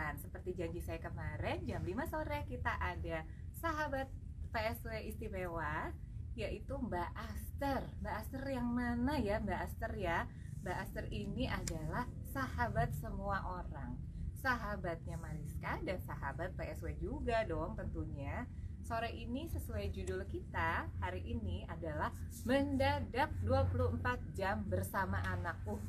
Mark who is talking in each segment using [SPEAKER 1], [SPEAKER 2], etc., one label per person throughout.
[SPEAKER 1] seru-seruan Seperti janji saya kemarin Jam 5 sore kita ada sahabat PSW istimewa Yaitu Mbak Aster. Mbak Aster yang mana ya Mbak Aster ya? Mbak Aster ini adalah sahabat semua orang. Sahabatnya Mariska dan sahabat PSW juga dong tentunya. Sore ini sesuai judul kita hari ini adalah mendadak 24 jam bersama anak. Uh,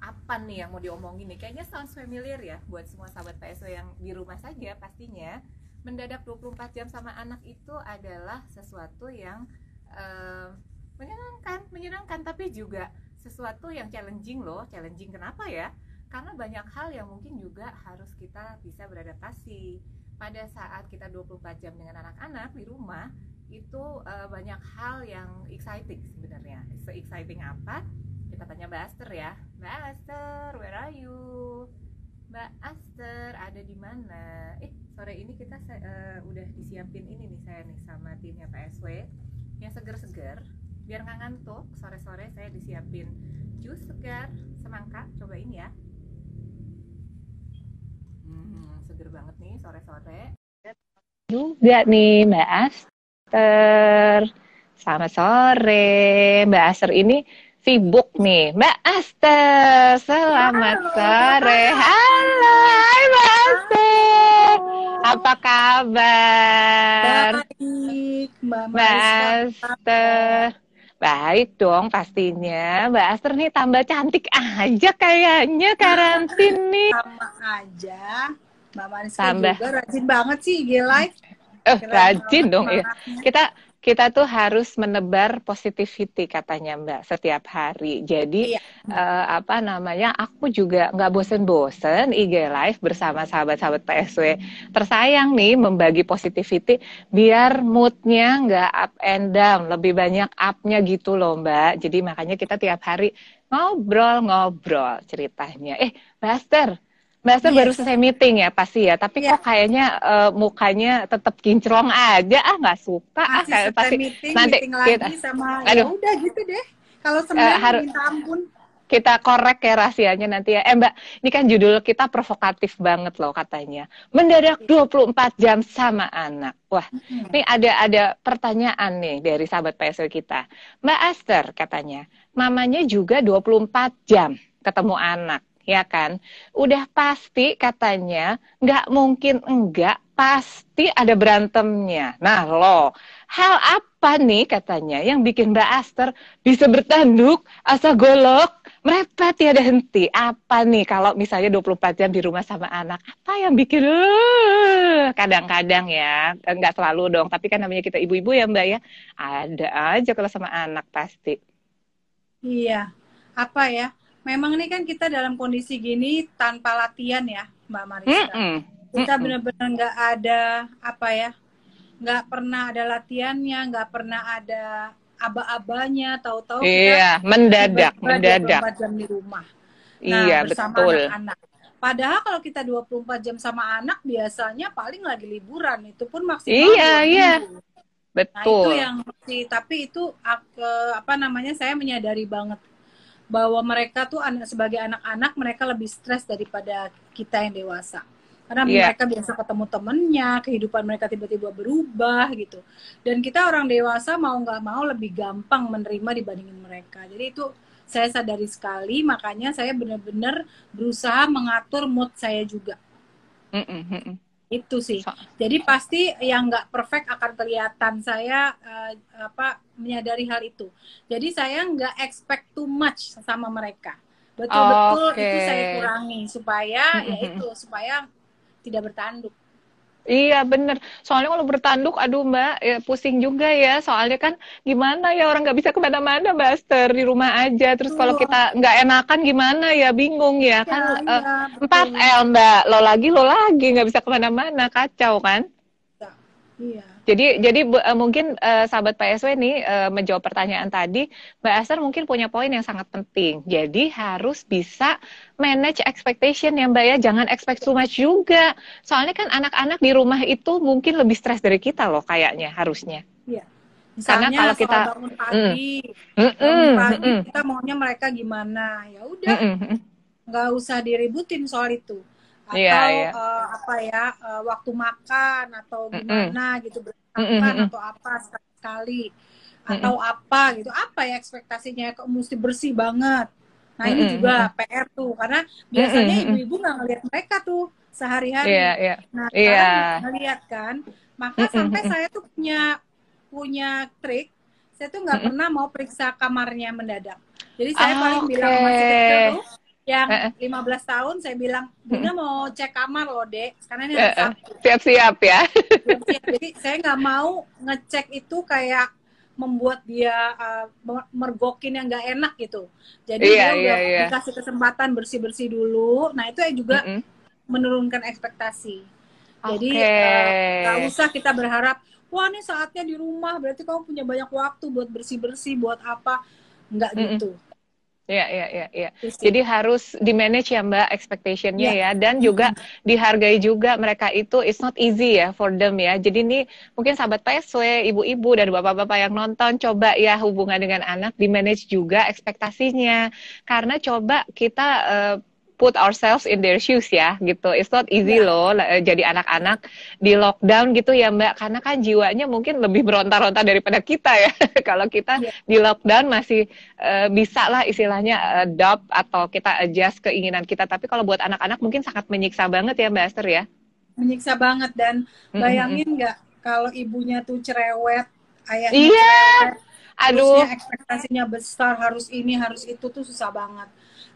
[SPEAKER 1] apa nih yang mau diomongin nih? Kayaknya sounds familiar ya buat semua sahabat PSW yang di rumah saja pastinya. Mendadak 24 jam sama anak itu adalah sesuatu yang uh, menyenangkan, menyenangkan tapi juga sesuatu yang challenging loh. Challenging kenapa ya? Karena banyak hal yang mungkin juga harus kita bisa beradaptasi pada saat kita 24 jam dengan anak-anak di rumah itu uh, banyak hal yang exciting sebenarnya. So exciting apa? Kita tanya Mbak Aster ya. Mbak Aster, where are you? Mbak Aster ada di mana? Eh, sore ini kita uh, udah disiapin ini nih saya nih sama timnya PSW yang seger-seger biar nggak ngantuk sore-sore saya disiapin jus segar semangka cobain ya Hmm, seger banget nih sore-sore.
[SPEAKER 2] Juga nih Mbak Aster. Selamat sore. Mbak Aster ini sibuk nih. Mbak Aster, selamat Halo. sore. Halo, hai Mbak Aster. Apa kabar?
[SPEAKER 3] Baik, Mbak,
[SPEAKER 2] Mbak Aster. Baik dong pastinya. Mbak Aster nih tambah cantik aja kayaknya karantin nih.
[SPEAKER 3] Sama aja. Mbak Mariska tambah. juga rajin banget sih IG live.
[SPEAKER 2] Eh, rajin dong ya. Kita kita tuh harus menebar positivity katanya Mbak setiap hari. Jadi iya. uh, apa namanya? Aku juga nggak bosen-bosen IG live bersama sahabat-sahabat PSW tersayang nih membagi positivity biar moodnya nggak up and down, lebih banyak upnya gitu loh Mbak. Jadi makanya kita tiap hari ngobrol-ngobrol ceritanya. Eh, Buster, Mbak yes. baru selesai meeting ya pasti ya, tapi yeah. kok kayaknya uh, mukanya tetap kinclong aja, ah nggak suka,
[SPEAKER 3] ah kayak pasti meeting, nanti meeting kita, lagi sama, ya aduh, ya udah gitu deh. Kalau sebenarnya uh, harus, minta ampun.
[SPEAKER 2] Kita korek ya rahasianya nanti ya. Eh Mbak, ini kan judul kita provokatif banget loh katanya. Mendadak 24 jam sama anak. Wah, hmm. ini ada ada pertanyaan nih dari sahabat PSW kita. Mbak Aster katanya, mamanya juga 24 jam ketemu anak ya kan? Udah pasti katanya nggak mungkin enggak, pasti ada berantemnya. Nah lo, hal apa nih katanya yang bikin Mbak Aster bisa bertanduk, asa golok, merepet tiada henti. Apa nih kalau misalnya 24 jam di rumah sama anak, apa yang bikin uh, kadang-kadang ya, nggak selalu dong, tapi kan namanya kita ibu-ibu ya Mbak ya, ada aja kalau sama anak pasti.
[SPEAKER 3] Iya, apa ya? Memang ini kan kita dalam kondisi gini tanpa latihan ya Mbak Marisa. Mm -mm. Kita benar-benar nggak ada apa ya, nggak pernah ada latihannya, nggak pernah ada aba-abanya, tahu-tahu
[SPEAKER 2] iya, kita mendadak, mendadak
[SPEAKER 3] jam di rumah. Nah, iya, bersama betul. anak-anak. Padahal kalau kita 24 jam sama anak biasanya paling lagi liburan itu pun maksimal
[SPEAKER 2] Iya, iya.
[SPEAKER 3] Betul. Nah, itu yang sih, tapi itu apa namanya saya menyadari banget bahwa mereka tuh anak sebagai anak-anak mereka lebih stres daripada kita yang dewasa. Karena yeah. mereka biasa ketemu temennya kehidupan mereka tiba-tiba berubah gitu. Dan kita orang dewasa mau nggak mau lebih gampang menerima dibandingin mereka. Jadi itu saya sadari sekali makanya saya benar-benar berusaha mengatur mood saya juga. Mm -mm itu sih. Jadi pasti yang nggak perfect akan kelihatan. Saya uh, apa menyadari hal itu. Jadi saya nggak expect too much sama mereka. Betul-betul okay. itu saya kurangi supaya mm -hmm. ya itu supaya tidak bertanduk
[SPEAKER 2] Iya bener. Soalnya kalau bertanduk, aduh mbak, ya pusing juga ya. Soalnya kan gimana ya orang nggak bisa ke mana-mana mbak Aster di rumah aja. Terus kalau kita nggak enakan gimana ya, bingung ya, ya kan empat ya, uh, L mbak, lo lagi lo lagi nggak bisa ke mana-mana, kacau kan? Iya. Jadi jadi uh, mungkin uh, sahabat PSW nih uh, menjawab pertanyaan tadi, Mbak Aster mungkin punya poin yang sangat penting. Jadi harus bisa manage expectation ya Mbak ya, jangan expect too much juga. Soalnya kan anak-anak di rumah itu mungkin lebih stres dari kita loh kayaknya harusnya.
[SPEAKER 3] Iya. Misalnya
[SPEAKER 2] Karena kalau kita
[SPEAKER 3] bangun pagi,
[SPEAKER 2] mm,
[SPEAKER 3] bangun pagi
[SPEAKER 2] mm,
[SPEAKER 3] kita maunya mereka gimana? Ya udah,
[SPEAKER 2] mm, mm,
[SPEAKER 3] nggak usah diributin soal itu. Atau
[SPEAKER 2] Iya, iya.
[SPEAKER 3] eh, apa ya, eh, waktu makan atau gimana gitu berantakan
[SPEAKER 2] Mm-mm.
[SPEAKER 3] atau apa sekali-sekali atau apa gitu. Apa ya ekspektasinya kok mesti bersih banget. Nah, ini juga PR tuh karena biasanya ibu-ibu nggak ngeliat mereka tuh sehari-hari.
[SPEAKER 2] Iya, iya.
[SPEAKER 3] Nah,
[SPEAKER 2] Iya.
[SPEAKER 3] sekarang ngeliat kan, maka sampai saya tuh punya punya trik, saya tuh nggak pernah mau periksa kamarnya mendadak. Jadi saya
[SPEAKER 2] Ah,
[SPEAKER 3] paling
[SPEAKER 2] oke.
[SPEAKER 3] bilang sama si kecil tuh, yang
[SPEAKER 2] Eh, eh.
[SPEAKER 3] 15 tahun saya bilang, Bunda mau cek kamar loh dek, karena ini
[SPEAKER 2] Eh, eh. Siap-siap ya.
[SPEAKER 3] Siap. Jadi saya nggak mau ngecek itu kayak membuat dia uh, mer- mergokin yang nggak enak gitu. Jadi
[SPEAKER 2] Iya,
[SPEAKER 3] dia udah
[SPEAKER 2] iya, iya.
[SPEAKER 3] dikasih kesempatan bersih-bersih dulu. Nah itu juga
[SPEAKER 2] Mm-mm.
[SPEAKER 3] menurunkan ekspektasi. Jadi eh, nggak usah kita berharap, wah ini saatnya di rumah, berarti kamu punya banyak waktu buat bersih-bersih, buat apa? Nggak
[SPEAKER 2] Mm-mm.
[SPEAKER 3] gitu.
[SPEAKER 2] Iya, iya, iya, iya.
[SPEAKER 3] Sih.
[SPEAKER 2] Jadi harus di manage ya Mbak expectation-nya
[SPEAKER 3] Iya.
[SPEAKER 2] ya dan juga dihargai juga mereka itu it's not easy ya for them ya. Jadi ini mungkin sahabat PSW, ibu-ibu dan bapak-bapak yang nonton coba ya hubungan dengan anak di manage juga ekspektasinya. Karena coba kita eh, put ourselves in their shoes ya gitu. It's not easy
[SPEAKER 3] Iya.
[SPEAKER 2] loh eh, jadi anak-anak di lockdown gitu ya Mbak. Karena kan jiwanya mungkin lebih beronta-ronta daripada kita ya. Kalau kita
[SPEAKER 3] Iya.
[SPEAKER 2] di lockdown masih eh, bisa lah istilahnya adopt atau kita adjust keinginan kita. Tapi kalau buat anak-anak mungkin sangat menyiksa banget ya Mbak Esther ya.
[SPEAKER 3] Menyiksa banget dan bayangin nggak kalau ibunya tuh cerewet, ayahnya
[SPEAKER 2] Iya.
[SPEAKER 3] cerewet,
[SPEAKER 2] Aduh.
[SPEAKER 3] Terusnya ekspektasinya besar harus ini harus itu tuh susah banget.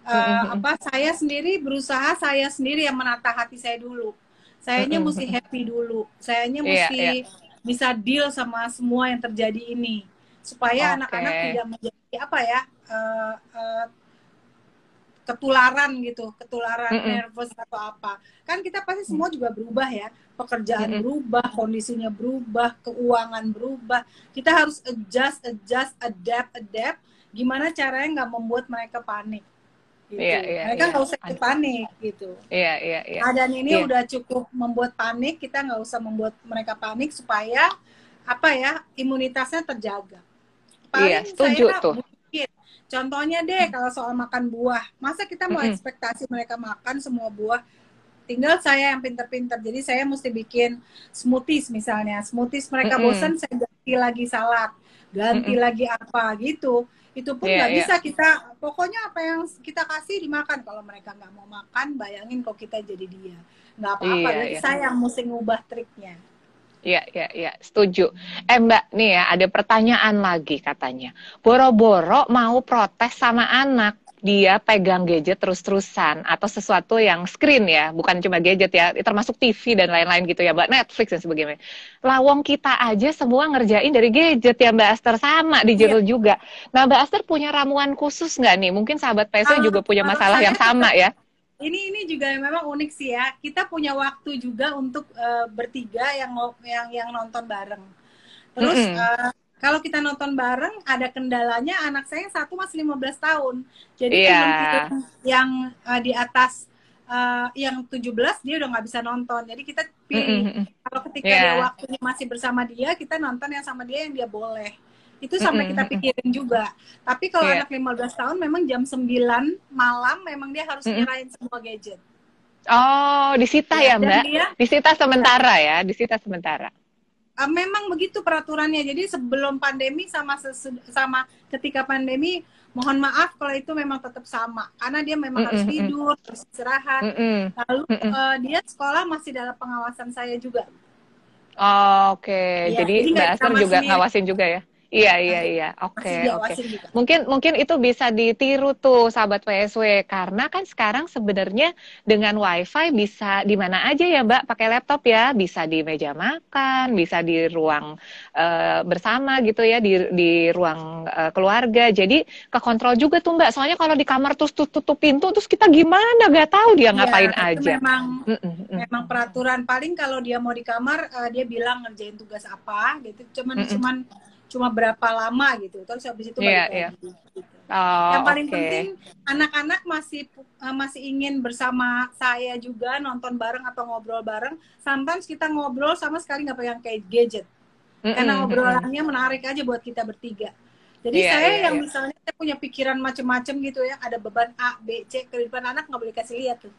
[SPEAKER 2] Mm-mm.
[SPEAKER 3] apa saya sendiri berusaha saya sendiri yang menata hati saya dulu. Sayanya mesti happy dulu. Sayanya
[SPEAKER 2] Iya,
[SPEAKER 3] mesti
[SPEAKER 2] iya.
[SPEAKER 3] bisa deal sama semua yang terjadi ini supaya anak-anak tidak menjadi apa ya eh, eh, ketularan gitu, ketularan
[SPEAKER 2] Mm-mm.
[SPEAKER 3] nervous atau apa. Kan kita pasti semua juga berubah ya. Pekerjaan
[SPEAKER 2] Mm-mm.
[SPEAKER 3] berubah, kondisinya berubah, keuangan berubah. Kita harus adjust, adjust, adapt, adapt. Gimana caranya nggak membuat mereka panik? Gitu.
[SPEAKER 2] Iya, iya,
[SPEAKER 3] mereka
[SPEAKER 2] iya.
[SPEAKER 3] nggak usah ikut panik gitu.
[SPEAKER 2] Iya, iya, iya.
[SPEAKER 3] Keadaan ini
[SPEAKER 2] Iya.
[SPEAKER 3] udah cukup membuat panik. Kita nggak usah membuat mereka panik supaya apa ya imunitasnya terjaga.
[SPEAKER 2] Iya, setuju
[SPEAKER 3] saya
[SPEAKER 2] tuh.
[SPEAKER 3] mungkin. Contohnya deh kalau soal makan buah, masa kita mau
[SPEAKER 2] Mm-mm.
[SPEAKER 3] ekspektasi mereka makan semua buah? Tinggal saya yang pinter-pinter. Jadi saya mesti bikin smoothies misalnya. Smoothies mereka
[SPEAKER 2] Mm-mm.
[SPEAKER 3] bosan, saya ganti lagi salad, ganti
[SPEAKER 2] Mm-mm.
[SPEAKER 3] lagi apa gitu. Itu pun
[SPEAKER 2] Iya,
[SPEAKER 3] nggak
[SPEAKER 2] iya.
[SPEAKER 3] bisa kita. Pokoknya apa yang kita kasih dimakan. Kalau mereka nggak mau makan, bayangin kok kita jadi dia. Nggak apa-apa. Jadi
[SPEAKER 2] iya.
[SPEAKER 3] saya yang mesti ngubah triknya.
[SPEAKER 2] Iya, iya, iya, setuju. Eh Mbak, nih ya ada pertanyaan lagi katanya. Boro-boro mau protes sama anak, dia pegang gadget terus-terusan atau sesuatu yang screen ya, bukan cuma gadget ya, termasuk TV dan lain-lain gitu ya, Mbak, Netflix dan sebagainya. Lawong kita aja semua ngerjain dari gadget ya Mbak Aster sama di judul juga. Nah Mbak Aster punya ramuan khusus nggak nih? Mungkin sahabat PSW
[SPEAKER 3] Kalau-
[SPEAKER 2] juga punya masalah yang sama ya.
[SPEAKER 3] ini ini juga memang unik sih ya. Kita punya waktu juga untuk eh, bertiga yang yang yang nonton bareng. Terus
[SPEAKER 2] Mm-mm.
[SPEAKER 3] eh, kalau kita nonton bareng ada kendalanya anak saya yang satu masih 15 tahun. Jadi
[SPEAKER 2] Iya.
[SPEAKER 3] teman-teman yang eh, di atas eh, yang 17 dia udah nggak bisa nonton. Jadi kita pilih
[SPEAKER 2] Mm-mm.
[SPEAKER 3] kalau ketika
[SPEAKER 2] Iya.
[SPEAKER 3] dia waktunya masih bersama dia, kita nonton yang sama dia yang dia boleh. Itu sampai kita
[SPEAKER 2] Mm-mm.
[SPEAKER 3] pikirin juga. Tapi kalau
[SPEAKER 2] Iya.
[SPEAKER 3] anak 15 tahun memang jam 9 malam memang dia harus
[SPEAKER 2] Mm-mm.
[SPEAKER 3] nyerahin semua gadget.
[SPEAKER 2] Oh, disita ya
[SPEAKER 3] Dan
[SPEAKER 2] Mbak?
[SPEAKER 3] dia
[SPEAKER 2] Disita sementara ya, disita sementara.
[SPEAKER 3] Uh, memang begitu peraturannya. Jadi sebelum pandemi sama sama ketika pandemi mohon maaf kalau itu memang tetap sama karena dia memang harus
[SPEAKER 2] Mm-mm, mm.
[SPEAKER 3] tidur, harus istirahat.
[SPEAKER 2] Mm-mm.
[SPEAKER 3] Lalu uh, dia sekolah masih dalam pengawasan saya juga.
[SPEAKER 2] Oh, Oke,
[SPEAKER 3] Iya,
[SPEAKER 2] jadi
[SPEAKER 3] jadi
[SPEAKER 2] Mbak Aster juga
[SPEAKER 3] sendiri.
[SPEAKER 2] ngawasin juga ya? Iya, iya, iya. Oke, oke. Mungkin mungkin itu bisa ditiru tuh sahabat PSW karena kan sekarang sebenarnya dengan WiFi bisa di mana aja ya Mbak pakai laptop ya, bisa di meja makan, bisa di ruang eh, bersama gitu ya, di di ruang eh, keluarga. Jadi kekontrol juga tuh Mbak. Soalnya kalau di kamar terus tut- tutup pintu terus kita gimana Gak tahu dia ngapain
[SPEAKER 3] Iya, itu
[SPEAKER 2] aja.
[SPEAKER 3] Memang
[SPEAKER 2] Mm, mm, mm.
[SPEAKER 3] memang peraturan paling kalau dia mau di kamar uh, dia bilang ngerjain tugas apa gitu cuman
[SPEAKER 2] Mm-mm.
[SPEAKER 3] cuman cuma berapa lama gitu terus habis itu
[SPEAKER 2] Iya,
[SPEAKER 3] balik
[SPEAKER 2] iya.
[SPEAKER 3] lagi gitu.
[SPEAKER 2] Oh,
[SPEAKER 3] yang paling
[SPEAKER 2] oke.
[SPEAKER 3] penting anak-anak masih uh, masih ingin bersama saya juga nonton bareng atau ngobrol bareng sometimes kita ngobrol sama sekali nggak pegang kayak gadget Mm-mm. Karena obrolannya menarik aja buat kita bertiga. Jadi
[SPEAKER 2] Iya,
[SPEAKER 3] saya
[SPEAKER 2] iya,
[SPEAKER 3] yang
[SPEAKER 2] iya.
[SPEAKER 3] misalnya saya punya pikiran macem-macem gitu ya, ada beban A, B, C, ke depan anak nggak boleh kasih lihat tuh.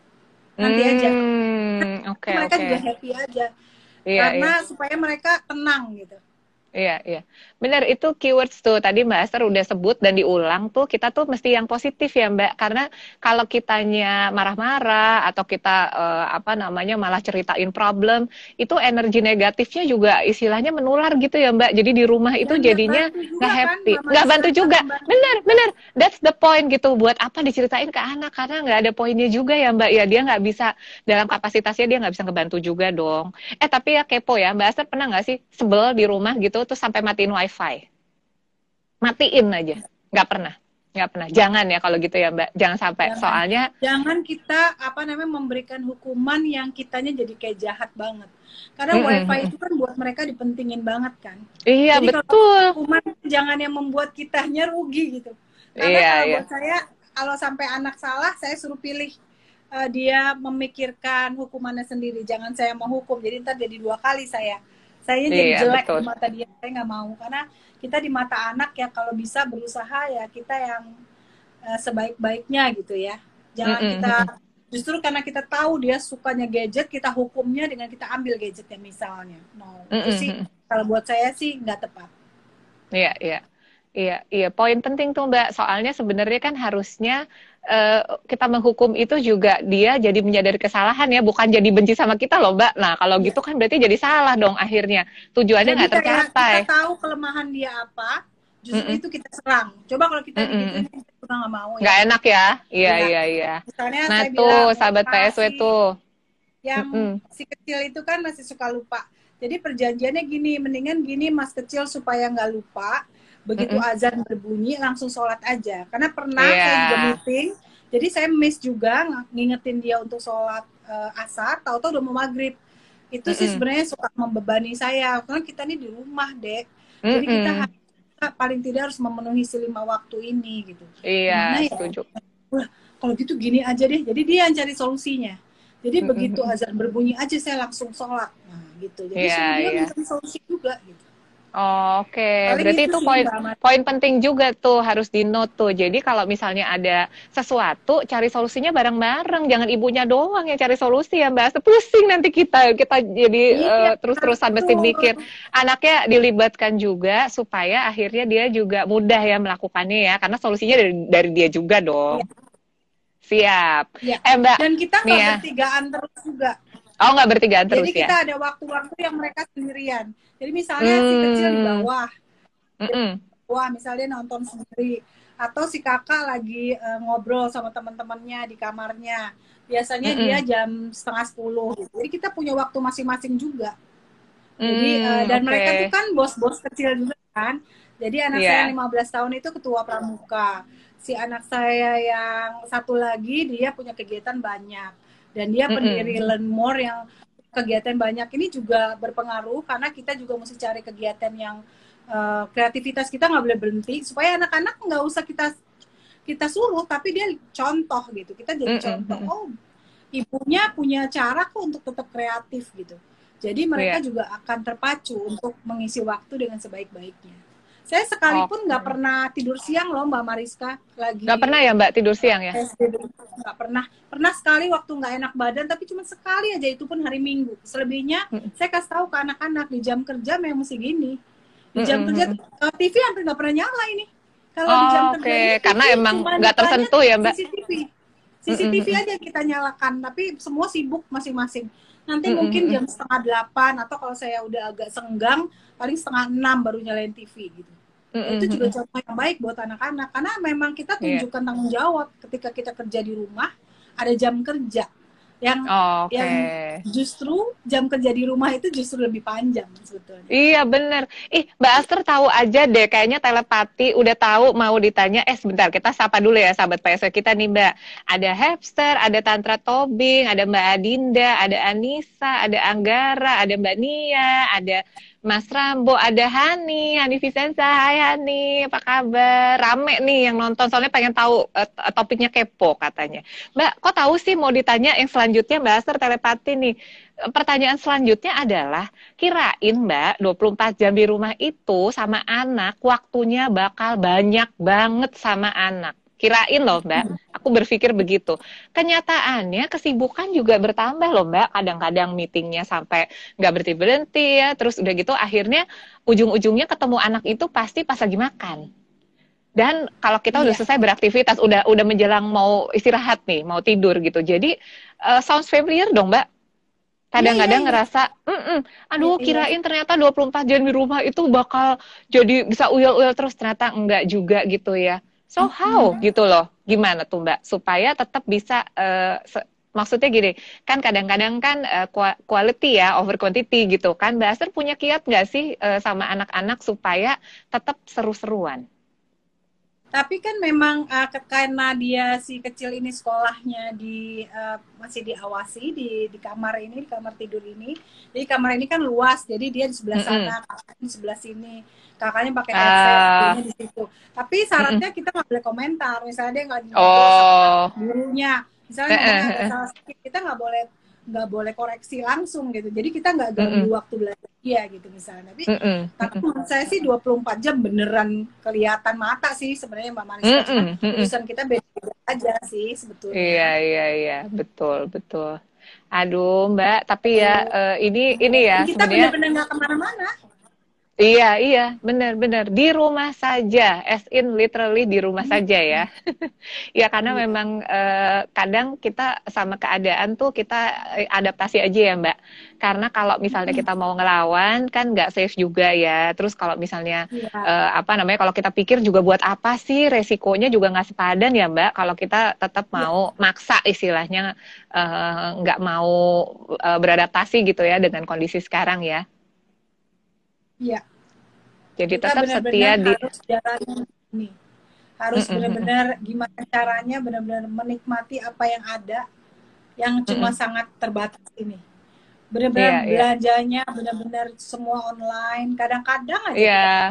[SPEAKER 3] Nanti aja.
[SPEAKER 2] Hmm, Oke,
[SPEAKER 3] mereka
[SPEAKER 2] oke.
[SPEAKER 3] juga happy aja.
[SPEAKER 2] Iya,
[SPEAKER 3] Karena
[SPEAKER 2] iya.
[SPEAKER 3] supaya mereka tenang gitu.
[SPEAKER 2] Iya, iya. Benar, itu keywords tuh. Tadi Mbak Esther udah sebut dan diulang tuh, kita tuh mesti yang positif ya Mbak. Karena kalau kitanya marah-marah atau kita eh, apa namanya malah ceritain problem, itu energi negatifnya juga istilahnya menular gitu ya Mbak. Jadi di rumah itu
[SPEAKER 3] Dan
[SPEAKER 2] jadinya nggak
[SPEAKER 3] kan,
[SPEAKER 2] happy. Nggak bantu juga. Benar, benar. That's the point gitu. Buat apa diceritain ke anak? Karena nggak ada poinnya juga ya Mbak. Ya dia nggak bisa, dalam kapasitasnya dia nggak bisa ngebantu juga dong. Eh tapi ya kepo ya, Mbak Esther pernah nggak sih sebel di rumah gitu terus sampai matiin wifi? Matiin aja, nggak pernah, nggak pernah. Jangan ya kalau gitu ya Mbak, jangan sampai.
[SPEAKER 3] Jangan.
[SPEAKER 2] Soalnya
[SPEAKER 3] Jangan kita apa namanya memberikan hukuman yang kitanya jadi kayak jahat banget. Karena
[SPEAKER 2] Mm-mm.
[SPEAKER 3] wifi itu kan buat mereka dipentingin banget kan.
[SPEAKER 2] iya
[SPEAKER 3] Jadi
[SPEAKER 2] betul.
[SPEAKER 3] hukuman jangan yang membuat kitanya rugi gitu. Karena
[SPEAKER 2] Iya,
[SPEAKER 3] kalau
[SPEAKER 2] iya.
[SPEAKER 3] buat saya kalau sampai anak salah saya suruh pilih eh, dia memikirkan hukumannya sendiri. Jangan saya mau hukum. Jadi ntar jadi dua kali saya. Saya jadi
[SPEAKER 2] Iya,
[SPEAKER 3] jelek
[SPEAKER 2] betul.
[SPEAKER 3] di mata dia. Saya nggak mau karena kita di mata anak ya kalau bisa berusaha ya kita yang eh, sebaik-baiknya gitu ya. Jangan
[SPEAKER 2] Mm-mm,
[SPEAKER 3] kita justru karena kita tahu dia sukanya gadget kita hukumnya dengan kita ambil gadgetnya misalnya. No, itu
[SPEAKER 2] Mm-mm.
[SPEAKER 3] sih kalau buat saya sih nggak tepat.
[SPEAKER 2] Iya, iya. Iya, iya. Poin penting tuh Mbak. Soalnya sebenarnya kan harusnya eh, kita menghukum itu juga dia jadi menyadari kesalahan ya, bukan jadi benci sama kita loh Mbak. Nah, kalau
[SPEAKER 3] Iya.
[SPEAKER 2] gitu kan berarti jadi salah dong akhirnya. Tujuannya nggak tercapai.
[SPEAKER 3] kita tahu kelemahan dia apa, justru
[SPEAKER 2] Mm-mm.
[SPEAKER 3] itu kita serang. Coba kalau kita
[SPEAKER 2] Mm-mm.
[SPEAKER 3] digituin, kita nggak mau ya.
[SPEAKER 2] Nggak enak ya? Iya,
[SPEAKER 3] Iya.
[SPEAKER 2] iya.
[SPEAKER 3] Misalnya
[SPEAKER 2] Nah
[SPEAKER 3] saya
[SPEAKER 2] tuh,
[SPEAKER 3] bilang,
[SPEAKER 2] sahabat. PSW tuh.
[SPEAKER 3] Yang
[SPEAKER 2] Mm-mm.
[SPEAKER 3] si kecil itu kan masih suka lupa. Jadi perjanjiannya gini, mendingan gini mas kecil supaya nggak lupa. Begitu
[SPEAKER 2] Mm-mm.
[SPEAKER 3] azan berbunyi langsung sholat aja. Karena pernah
[SPEAKER 2] Iya.
[SPEAKER 3] saya juga meeting, jadi saya miss juga ng- ngingetin dia untuk sholat eh, asar. Tahu-tahu udah mau maghrib. Itu sih
[SPEAKER 2] Mm-mm.
[SPEAKER 3] sebenarnya suka membebani saya. Karena kita ini di rumah dek. Jadi kita harus kita paling tidak harus memenuhi si lima waktu ini gitu.
[SPEAKER 2] Iya,
[SPEAKER 3] ya?
[SPEAKER 2] setuju.
[SPEAKER 3] Kalau gitu gini aja deh. Jadi dia yang cari solusinya. Jadi
[SPEAKER 2] Mm-mm.
[SPEAKER 3] begitu azan berbunyi aja saya langsung sholat. Nah gitu. Jadi suruh dia
[SPEAKER 2] iya.
[SPEAKER 3] mencari solusi juga gitu.
[SPEAKER 2] Oh, Oke,
[SPEAKER 3] Paling
[SPEAKER 2] berarti
[SPEAKER 3] itu
[SPEAKER 2] poin poin penting juga tuh harus di note tuh. Jadi kalau misalnya ada sesuatu, cari solusinya bareng-bareng. Jangan ibunya doang yang cari solusi ya Mbak. Pusing nanti kita kita jadi
[SPEAKER 3] Iya,
[SPEAKER 2] eh, terus-terusan mesti mikir. Anaknya dilibatkan juga supaya akhirnya dia juga mudah ya melakukannya ya, karena solusinya dari dari dia juga dong. Siap.
[SPEAKER 3] Iya.
[SPEAKER 2] Eh Mbak,
[SPEAKER 3] Dan kita nggak
[SPEAKER 2] ya.
[SPEAKER 3] bertigaan terus juga.
[SPEAKER 2] Oh nggak bertigaan terus
[SPEAKER 3] Jadi
[SPEAKER 2] ya?
[SPEAKER 3] kita ada waktu-waktu yang mereka sendirian. Jadi misalnya si
[SPEAKER 2] Hmm.
[SPEAKER 3] kecil di bawah,
[SPEAKER 2] Mm-mm.
[SPEAKER 3] wah misalnya nonton sendiri atau si kakak lagi eh, ngobrol sama teman-temannya di kamarnya biasanya
[SPEAKER 2] Mm-mm.
[SPEAKER 3] dia jam setengah sepuluh jadi kita punya waktu masing-masing juga jadi eh,
[SPEAKER 2] Hmm,
[SPEAKER 3] dan
[SPEAKER 2] oke.
[SPEAKER 3] mereka tuh kan bos-bos kecil juga kan jadi anak
[SPEAKER 2] Iya.
[SPEAKER 3] saya yang 15 tahun itu ketua pramuka si anak saya yang satu lagi dia punya kegiatan banyak dan dia pendiri Learn More yang kegiatan banyak ini juga berpengaruh karena kita juga mesti cari kegiatan yang eh, kreativitas kita nggak boleh berhenti. Supaya anak-anak nggak usah kita kita suruh tapi dia contoh gitu. Kita jadi
[SPEAKER 2] Mm-mm,
[SPEAKER 3] contoh
[SPEAKER 2] mm-mm.
[SPEAKER 3] oh ibunya punya cara kok untuk tetap kreatif gitu. Jadi mereka
[SPEAKER 2] Iya.
[SPEAKER 3] juga akan terpacu untuk mengisi waktu dengan sebaik-baiknya saya sekalipun nggak
[SPEAKER 2] Oke.
[SPEAKER 3] pernah tidur siang loh mbak Mariska lagi
[SPEAKER 2] Nggak pernah ya Mbak tidur siang ya?
[SPEAKER 3] Nggak pernah pernah sekali waktu nggak enak badan tapi cuma sekali aja itu pun hari Minggu selebihnya
[SPEAKER 2] Mm.
[SPEAKER 3] saya kasih tahu ke anak-anak di jam kerja memang mesti gini di jam
[SPEAKER 2] Mm-mm.
[SPEAKER 3] kerja eh, TV hampir nggak pernah nyala ini kalau di jam
[SPEAKER 2] Oh,
[SPEAKER 3] kerja ini
[SPEAKER 2] Karena
[SPEAKER 3] TV
[SPEAKER 2] emang nggak tersentuh ya, Mbak?
[SPEAKER 3] CCTV CCTV aja kita nyalakan tapi semua sibuk masing-masing nanti
[SPEAKER 2] Mm-mm.
[SPEAKER 3] mungkin jam setengah delapan atau kalau saya udah agak senggang paling setengah enam baru nyalain TV gitu
[SPEAKER 2] Mm-mm.
[SPEAKER 3] itu juga contoh yang baik buat anak-anak karena memang kita
[SPEAKER 2] Iya.
[SPEAKER 3] tunjukkan tanggung jawab ketika kita kerja di rumah ada jam kerja yang
[SPEAKER 2] Oh, Oke.
[SPEAKER 3] yang justru jam kerja di rumah itu justru lebih panjang sebetulnya
[SPEAKER 2] Iya bener. Ih Mbak Aster tahu aja deh, kayaknya telepati udah tahu mau ditanya. Eh sebentar, kita sapa dulu ya sahabat PSW kita nih Mbak. Ada Hepster, ada Tantra Tobing, ada Mbak Adinda, ada Anissa, ada Anggara, ada Mbak Nia, ada Mas Rambo, ada Hani, Hani Vicenza, hai Hani, apa kabar? Rame nih yang nonton, soalnya pengen tahu uh, topiknya kepo katanya. Mbak, kok tahu sih mau ditanya yang selanjutnya Mbak Aster telepati nih. Pertanyaan selanjutnya adalah, kirain Mbak 24 jam di rumah itu sama anak, waktunya bakal banyak banget sama anak. Kirain loh Mbak, aku berpikir begitu. Kenyataannya kesibukan juga bertambah loh Mbak. Kadang-kadang meetingnya sampai nggak berhenti berhenti ya. Terus udah gitu akhirnya ujung-ujungnya ketemu anak itu pasti pas lagi makan. Dan kalau kita udah iya. selesai beraktivitas, udah udah menjelang mau istirahat nih, mau tidur gitu. Jadi uh, sounds familiar dong Mbak. Kadang-kadang iya, iya, ngerasa, mm -mm, aduh kirain ternyata 24 jam di rumah itu bakal jadi bisa uyel-uyel terus. Ternyata enggak juga gitu ya. So how mm -hmm. gitu loh? Gimana tuh Mbak supaya tetap bisa uh, maksudnya gini, kan kadang-kadang kan uh, quality ya over quantity gitu kan. Mbak Aster punya kiat nggak sih uh, sama anak-anak supaya tetap seru-seruan?
[SPEAKER 3] Tapi kan memang uh, karena dia si kecil ini sekolahnya di uh, masih diawasi di di kamar ini, di kamar tidur ini. Jadi kamar ini kan luas, jadi dia di sebelah sana, mm -hmm. di sebelah sini kakaknya pakai ah. headset uh. di situ tapi syaratnya kita nggak boleh komentar misalnya dia nggak oh. gurunya misalnya uh, sedikit kita nggak boleh nggak boleh koreksi langsung gitu. Jadi kita nggak ganggu mm -mm. waktu belajar dia gitu misalnya. Tapi mm -mm. tapi menurut saya sih 24 jam beneran kelihatan mata sih sebenarnya mbak Marisa mm -mm. urusan kita beda aja sih sebetulnya.
[SPEAKER 2] Iya iya iya. Betul betul. Aduh mbak tapi ya uh, ini ini ya
[SPEAKER 3] kita benar-benar nggak ke mana-mana
[SPEAKER 2] Iya, iya, benar-benar di rumah saja, as in literally di rumah saja ya. ya karena hmm. memang eh, kadang kita sama keadaan tuh kita eh, adaptasi aja ya Mbak. Karena kalau misalnya hmm. kita mau ngelawan kan nggak safe juga ya. Terus kalau misalnya ya. eh, apa namanya, kalau kita pikir juga buat apa sih resikonya juga nggak sepadan ya Mbak. Kalau kita tetap iya. mau ya. maksa istilahnya eh, nggak mau eh, beradaptasi gitu ya dengan kondisi sekarang ya.
[SPEAKER 3] Iya.
[SPEAKER 2] Jadi Kita tetap benar -benar setia di
[SPEAKER 3] harus jalan ini. Harus benar-benar gimana caranya benar-benar menikmati apa yang ada yang cuma mm -hmm. sangat terbatas ini. Benar-benar yeah, iya. belanjanya yeah. benar-benar semua online. Kadang-kadang aja
[SPEAKER 2] yeah.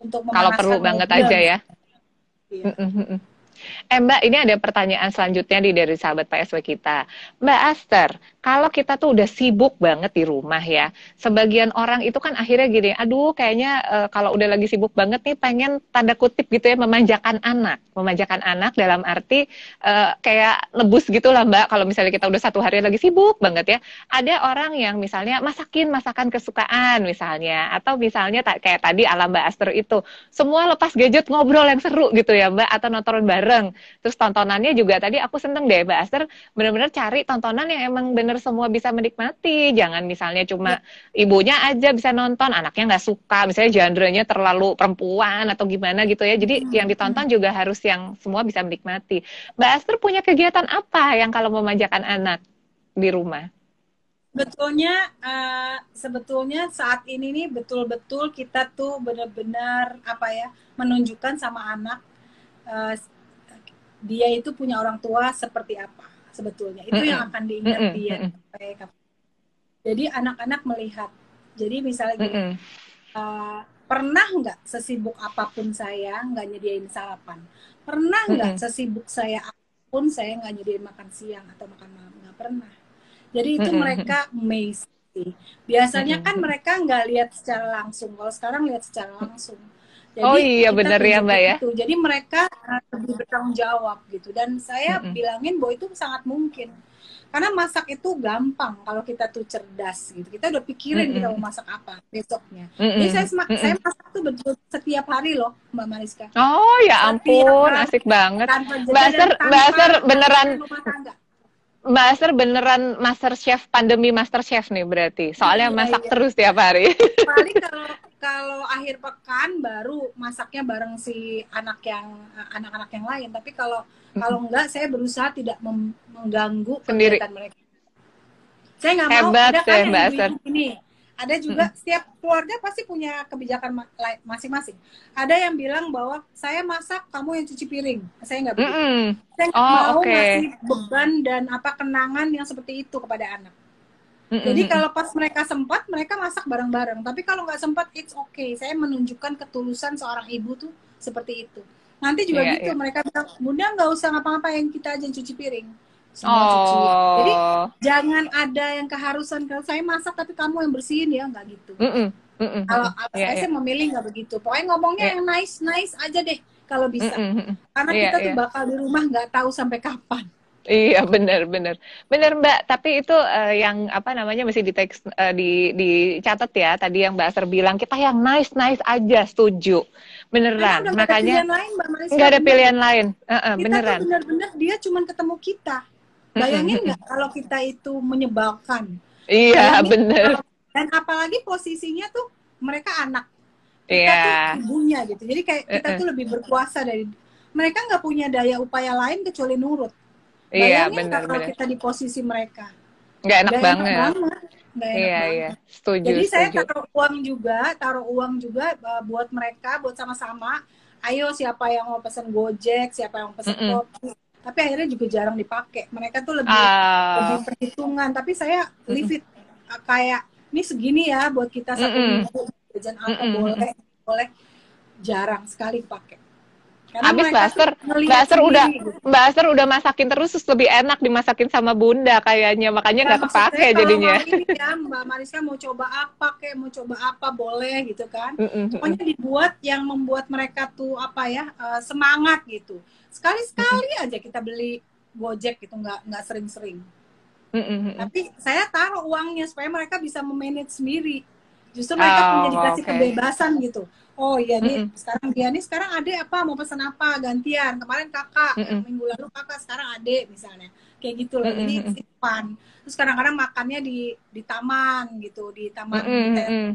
[SPEAKER 2] untuk kalau perlu banget aja ya. Iya. Mm -hmm. Eh Mbak, ini ada pertanyaan selanjutnya di dari sahabat PSW kita. Mbak Aster, kalau kita tuh udah sibuk banget di rumah ya, sebagian orang itu kan akhirnya gini, aduh kayaknya uh, kalau udah lagi sibuk banget nih pengen tanda kutip gitu ya memanjakan anak, memanjakan anak dalam arti uh, kayak nebus gitu lah mbak, kalau misalnya kita udah satu hari lagi sibuk banget ya, ada orang yang misalnya masakin masakan kesukaan misalnya, atau misalnya kayak tadi ala mbak Aster itu, semua lepas gadget ngobrol yang seru gitu ya mbak, atau nonton bareng, terus tontonannya juga tadi aku seneng deh mbak Aster bener-bener cari tontonan yang emang bener semua bisa menikmati jangan misalnya cuma ya. ibunya aja bisa nonton anaknya nggak suka misalnya genre-nya terlalu perempuan atau gimana gitu ya jadi hmm. yang ditonton juga harus yang semua bisa menikmati Mbak Aster punya kegiatan apa yang kalau memanjakan anak di rumah
[SPEAKER 3] Betulnya, uh, sebetulnya saat ini nih betul-betul kita tuh benar-benar apa ya menunjukkan sama anak uh, dia itu punya orang tua seperti apa sebetulnya. Itu yang akan diingat dia. Sampai jadi anak-anak melihat. Jadi misalnya gini, uh, pernah nggak sesibuk apa pun saya nggak nyediain sarapan? Pernah nggak sesibuk saya apa pun saya nggak nyediain makan siang atau makan malam? Nggak pernah. Jadi itu mereka amazing. Biasanya kan mereka nggak lihat secara langsung. Kalau sekarang lihat secara langsung jadi
[SPEAKER 2] oh iya benar ya mbak ya.
[SPEAKER 3] Itu. Jadi mereka uh, lebih bertanggung jawab gitu. Dan saya mm -hmm. bilangin bahwa itu sangat mungkin. Karena masak itu gampang kalau kita tuh cerdas gitu. Kita udah pikirin mm -hmm. kita mau masak apa besoknya. Mm -hmm. Jadi saya, mm -hmm. saya masak tuh betul setiap hari loh Mbak Mariska.
[SPEAKER 2] Oh ya ampun, asik banget. Mbak Ser, beneran Mbak Aster beneran master chef pandemi master chef nih berarti. Soalnya iya, masak iya. terus tiap hari.
[SPEAKER 3] Paling kalau kalau akhir pekan baru masaknya bareng si anak yang anak-anak yang lain. Tapi kalau kalau enggak saya berusaha tidak mengganggu
[SPEAKER 2] Sendiri. kegiatan mereka.
[SPEAKER 3] Saya nggak mau ada kan yang Mbak Aster. ini ada juga hmm. setiap keluarga pasti punya kebijakan masing-masing. Ada yang bilang bahwa saya masak, kamu yang cuci piring. Saya nggak begitu. Mm. Saya nggak oh, mau okay. ngasih beban dan apa kenangan yang seperti itu kepada anak. Jadi kalau pas mereka sempat, mereka masak bareng-bareng. Tapi kalau nggak sempat, it's okay. Saya menunjukkan ketulusan seorang ibu tuh seperti itu. Nanti juga
[SPEAKER 2] Iya,
[SPEAKER 3] gitu,
[SPEAKER 2] iya.
[SPEAKER 3] mereka bilang, bunda nggak usah ngapa-ngapain, kita aja yang cuci piring. Semua
[SPEAKER 2] Oh.
[SPEAKER 3] cuci. Jadi jangan ada yang keharusan kalau saya masak tapi kamu yang bersihin ya, nggak gitu.
[SPEAKER 2] Mm-mm, mm-mm,
[SPEAKER 3] Kalau
[SPEAKER 2] mm-mm.
[SPEAKER 3] saya
[SPEAKER 2] Iya,
[SPEAKER 3] sih memilih nggak begitu. Pokoknya ngomongnya
[SPEAKER 2] Iya.
[SPEAKER 3] yang nice nice aja deh kalau bisa.
[SPEAKER 2] Mm-mm.
[SPEAKER 3] Karena
[SPEAKER 2] Iya,
[SPEAKER 3] kita tuh
[SPEAKER 2] iya.
[SPEAKER 3] bakal di rumah nggak tahu sampai kapan.
[SPEAKER 2] Iya benar benar benar Mbak. Tapi itu eh, yang apa namanya mesti di teks eh, di dicatat ya. Tadi yang Mbak Aster bilang kita yang nice nice aja setuju. Beneran.
[SPEAKER 3] udah nggak ada
[SPEAKER 2] Makanya
[SPEAKER 3] pilihan lain,
[SPEAKER 2] nggak ada pilihan lain. Heeh,
[SPEAKER 3] Kita
[SPEAKER 2] beneran.
[SPEAKER 3] tuh benar-benar dia cuman ketemu kita. Bayangin nggak kalau kita itu menyebalkan.
[SPEAKER 2] Iya
[SPEAKER 3] Bayangin
[SPEAKER 2] bener.
[SPEAKER 3] kalau- Dan apalagi posisinya tuh mereka anak. Kita
[SPEAKER 2] Iya.
[SPEAKER 3] tuh ibunya gitu. Jadi kayak kita
[SPEAKER 2] Eh-eh.
[SPEAKER 3] tuh lebih berkuasa dari mereka nggak punya daya upaya lain kecuali nurut.
[SPEAKER 2] Iya benar
[SPEAKER 3] kalau
[SPEAKER 2] benar.
[SPEAKER 3] kita di posisi mereka.
[SPEAKER 2] Nggak enak
[SPEAKER 3] Nggak
[SPEAKER 2] banget.
[SPEAKER 3] banget. Nggak enak
[SPEAKER 2] Iya
[SPEAKER 3] banget.
[SPEAKER 2] iya. Setuju
[SPEAKER 3] Jadi saya
[SPEAKER 2] setuju.
[SPEAKER 3] taruh uang juga, taruh uang juga uh, buat mereka, buat sama-sama. Ayo siapa yang mau pesan Gojek, siapa yang mau pesan
[SPEAKER 2] Mm-mm.
[SPEAKER 3] kopi. Tapi akhirnya juga jarang dipakai. Mereka tuh lebih
[SPEAKER 2] Ah,
[SPEAKER 3] lebih perhitungan. Tapi saya leave it uh, kayak ini segini ya buat kita satu
[SPEAKER 2] Mm-mm.
[SPEAKER 3] minggu jajan apa
[SPEAKER 2] Mm-mm.
[SPEAKER 3] boleh boleh jarang sekali pakai. Karena tuh ngelihat
[SPEAKER 2] Buster udah
[SPEAKER 3] sendiri, gitu.
[SPEAKER 2] Mbak Aster udah masakin terus terus lebih enak dimasakin sama Bunda kayaknya makanya
[SPEAKER 3] Nah,
[SPEAKER 2] nggak
[SPEAKER 3] saya
[SPEAKER 2] kepake
[SPEAKER 3] kalau
[SPEAKER 2] jadinya.
[SPEAKER 3] ini ya, Mbak Mariska mau coba apa kayak mau coba apa boleh gitu kan. Pokoknya dibuat yang membuat mereka tuh apa ya eh, semangat gitu sekali sekali aja kita beli gojek gitu nggak nggak sering-sering
[SPEAKER 2] mm-mm.
[SPEAKER 3] tapi saya taruh uangnya supaya mereka bisa memanage sendiri justru mereka
[SPEAKER 2] Oh,
[SPEAKER 3] punya dikasih
[SPEAKER 2] oke.
[SPEAKER 3] kebebasan gitu oh iya nih
[SPEAKER 2] Mm-mm.
[SPEAKER 3] sekarang dia nih sekarang ade apa mau pesan apa gantian kemarin kakak
[SPEAKER 2] Mm-mm.
[SPEAKER 3] minggu lalu kakak sekarang ade misalnya kayak gitu loh jadi
[SPEAKER 2] mm-mm.
[SPEAKER 3] it's fun terus kadang-kadang makannya di di taman gitu di taman kayak,
[SPEAKER 2] mm-mm.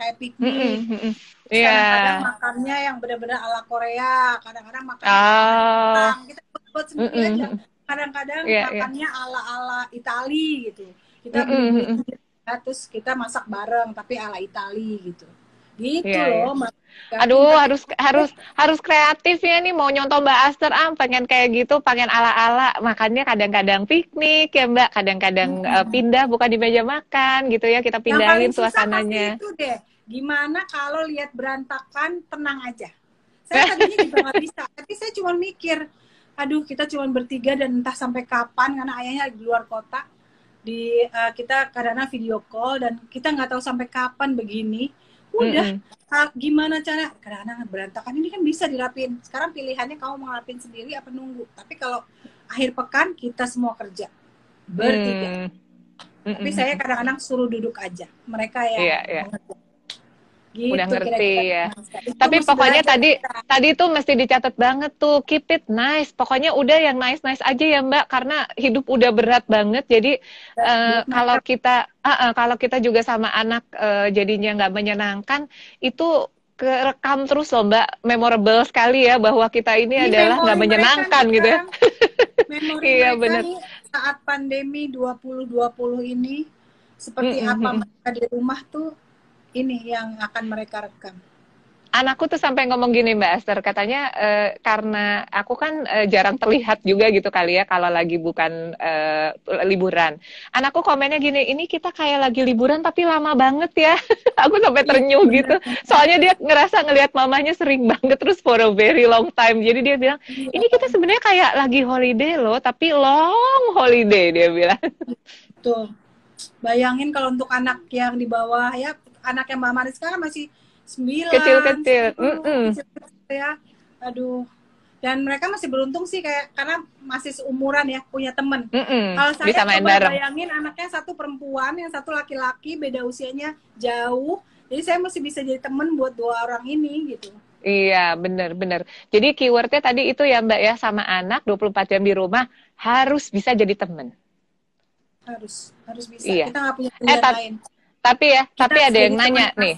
[SPEAKER 3] kayak
[SPEAKER 2] Mm-mm,
[SPEAKER 3] piknik
[SPEAKER 2] mm-mm.
[SPEAKER 3] Terus
[SPEAKER 2] Iya.
[SPEAKER 3] Kadang-kadang makannya yang benar-benar ala Korea, kadang-kadang makan
[SPEAKER 2] Oh.
[SPEAKER 3] Jepang. Kita buat sendiri
[SPEAKER 2] Mm-mm,
[SPEAKER 3] aja.
[SPEAKER 2] mm-mm.
[SPEAKER 3] Kadang-kadang
[SPEAKER 2] Iya, iya.
[SPEAKER 3] makannya ala-ala Itali gitu. Kita beli
[SPEAKER 2] mm-mm.
[SPEAKER 3] ya, terus kita masak bareng tapi ala Itali gitu. Gitu
[SPEAKER 2] Iya,
[SPEAKER 3] loh, Mbak.
[SPEAKER 2] Aduh, harus harus harus kreatif ya nih mau nyontoh Mbak Aster ah pengen kayak gitu, pengen ala-ala. Makanya kadang-kadang piknik ya Mbak, kadang-kadang
[SPEAKER 3] Mm-mm.
[SPEAKER 2] eh, pindah bukan di meja makan gitu ya, kita
[SPEAKER 3] Yang
[SPEAKER 2] pindahin
[SPEAKER 3] pasti
[SPEAKER 2] suasananya.
[SPEAKER 3] itu deh. Gimana kalau lihat berantakan, tenang aja. Saya tadinya juga nggak bisa, tapi saya cuma mikir, aduh kita cuma bertiga dan entah sampai kapan karena ayahnya di luar kota. Di eh, kita kadang video call dan kita nggak tahu sampai kapan begini. Udah,
[SPEAKER 2] Mm-mm.
[SPEAKER 3] ah, gimana cara? Kadang-kadang berantakan ini kan bisa dirapin. Sekarang pilihannya kamu mau ngerapin sendiri apa nunggu. Tapi kalau akhir pekan kita semua kerja bertiga.
[SPEAKER 2] Mm.
[SPEAKER 3] Tapi saya kadang-kadang suruh duduk aja. Mereka yang
[SPEAKER 2] Iya, iya.
[SPEAKER 3] mengerti. Gitu
[SPEAKER 2] Udah ngerti,
[SPEAKER 3] kira-kira.
[SPEAKER 2] ya.
[SPEAKER 3] Itu
[SPEAKER 2] Tapi pokoknya tadi
[SPEAKER 3] kita.
[SPEAKER 2] tadi tuh mesti dicatat banget tuh keep it nice. Pokoknya udah yang nice nice aja ya Mbak karena hidup udah berat banget. Jadi
[SPEAKER 3] buat
[SPEAKER 2] kalau kita ah, ah, kalau kita juga sama anak eh, jadinya nggak menyenangkan itu kerekam terus loh Mbak memorable sekali ya bahwa kita ini
[SPEAKER 3] ini
[SPEAKER 2] adalah nggak
[SPEAKER 3] mereka
[SPEAKER 2] menyenangkan gitu ya.
[SPEAKER 3] Memori
[SPEAKER 2] Iya,
[SPEAKER 3] nih saat pandemi 2020 ini seperti
[SPEAKER 2] Mm-mm,
[SPEAKER 3] apa
[SPEAKER 2] mm-mm.
[SPEAKER 3] mereka di rumah tuh ini yang akan mereka rekam.
[SPEAKER 2] Anakku tuh sampai ngomong gini Mbak Esther, katanya eh, karena aku kan eh, jarang terlihat juga gitu kali ya kalau lagi bukan eh, liburan. Anakku komennya gini, ini kita kayak lagi liburan tapi lama banget ya. aku sampai
[SPEAKER 3] Iya,
[SPEAKER 2] terenyuh
[SPEAKER 3] bener.
[SPEAKER 2] gitu. Soalnya dia ngerasa ngelihat mamanya sering banget terus for a very long time. Jadi dia bilang,
[SPEAKER 3] Iya.
[SPEAKER 2] ini kita sebenarnya kayak lagi holiday loh, tapi long holiday dia bilang.
[SPEAKER 3] Tuh. Bayangin kalau untuk anak yang di bawah ya, anak yang Mbak Mariska kan masih 9,
[SPEAKER 2] Kecil-kecil,
[SPEAKER 3] 10,
[SPEAKER 2] mm-mm.
[SPEAKER 3] kecil-kecil ya. Aduh. Dan mereka masih beruntung sih kayak karena masih seumuran ya, punya temen.
[SPEAKER 2] Mm-mm,
[SPEAKER 3] Kalau saya
[SPEAKER 2] bisa main
[SPEAKER 3] coba
[SPEAKER 2] bareng.
[SPEAKER 3] bayangin anaknya satu perempuan, yang satu laki-laki, beda usianya jauh. Jadi saya masih bisa jadi temen buat dua orang ini gitu.
[SPEAKER 2] Iya, benar-benar. Jadi keywordnya tadi itu ya Mbak ya, sama anak 24 jam di rumah harus bisa jadi temen.
[SPEAKER 3] Harus harus bisa.
[SPEAKER 2] Iya.
[SPEAKER 3] Kita nggak punya pilihan
[SPEAKER 2] tat-
[SPEAKER 3] lain.
[SPEAKER 2] Tapi ya,
[SPEAKER 3] Kita
[SPEAKER 2] tapi ada yang nanya nih,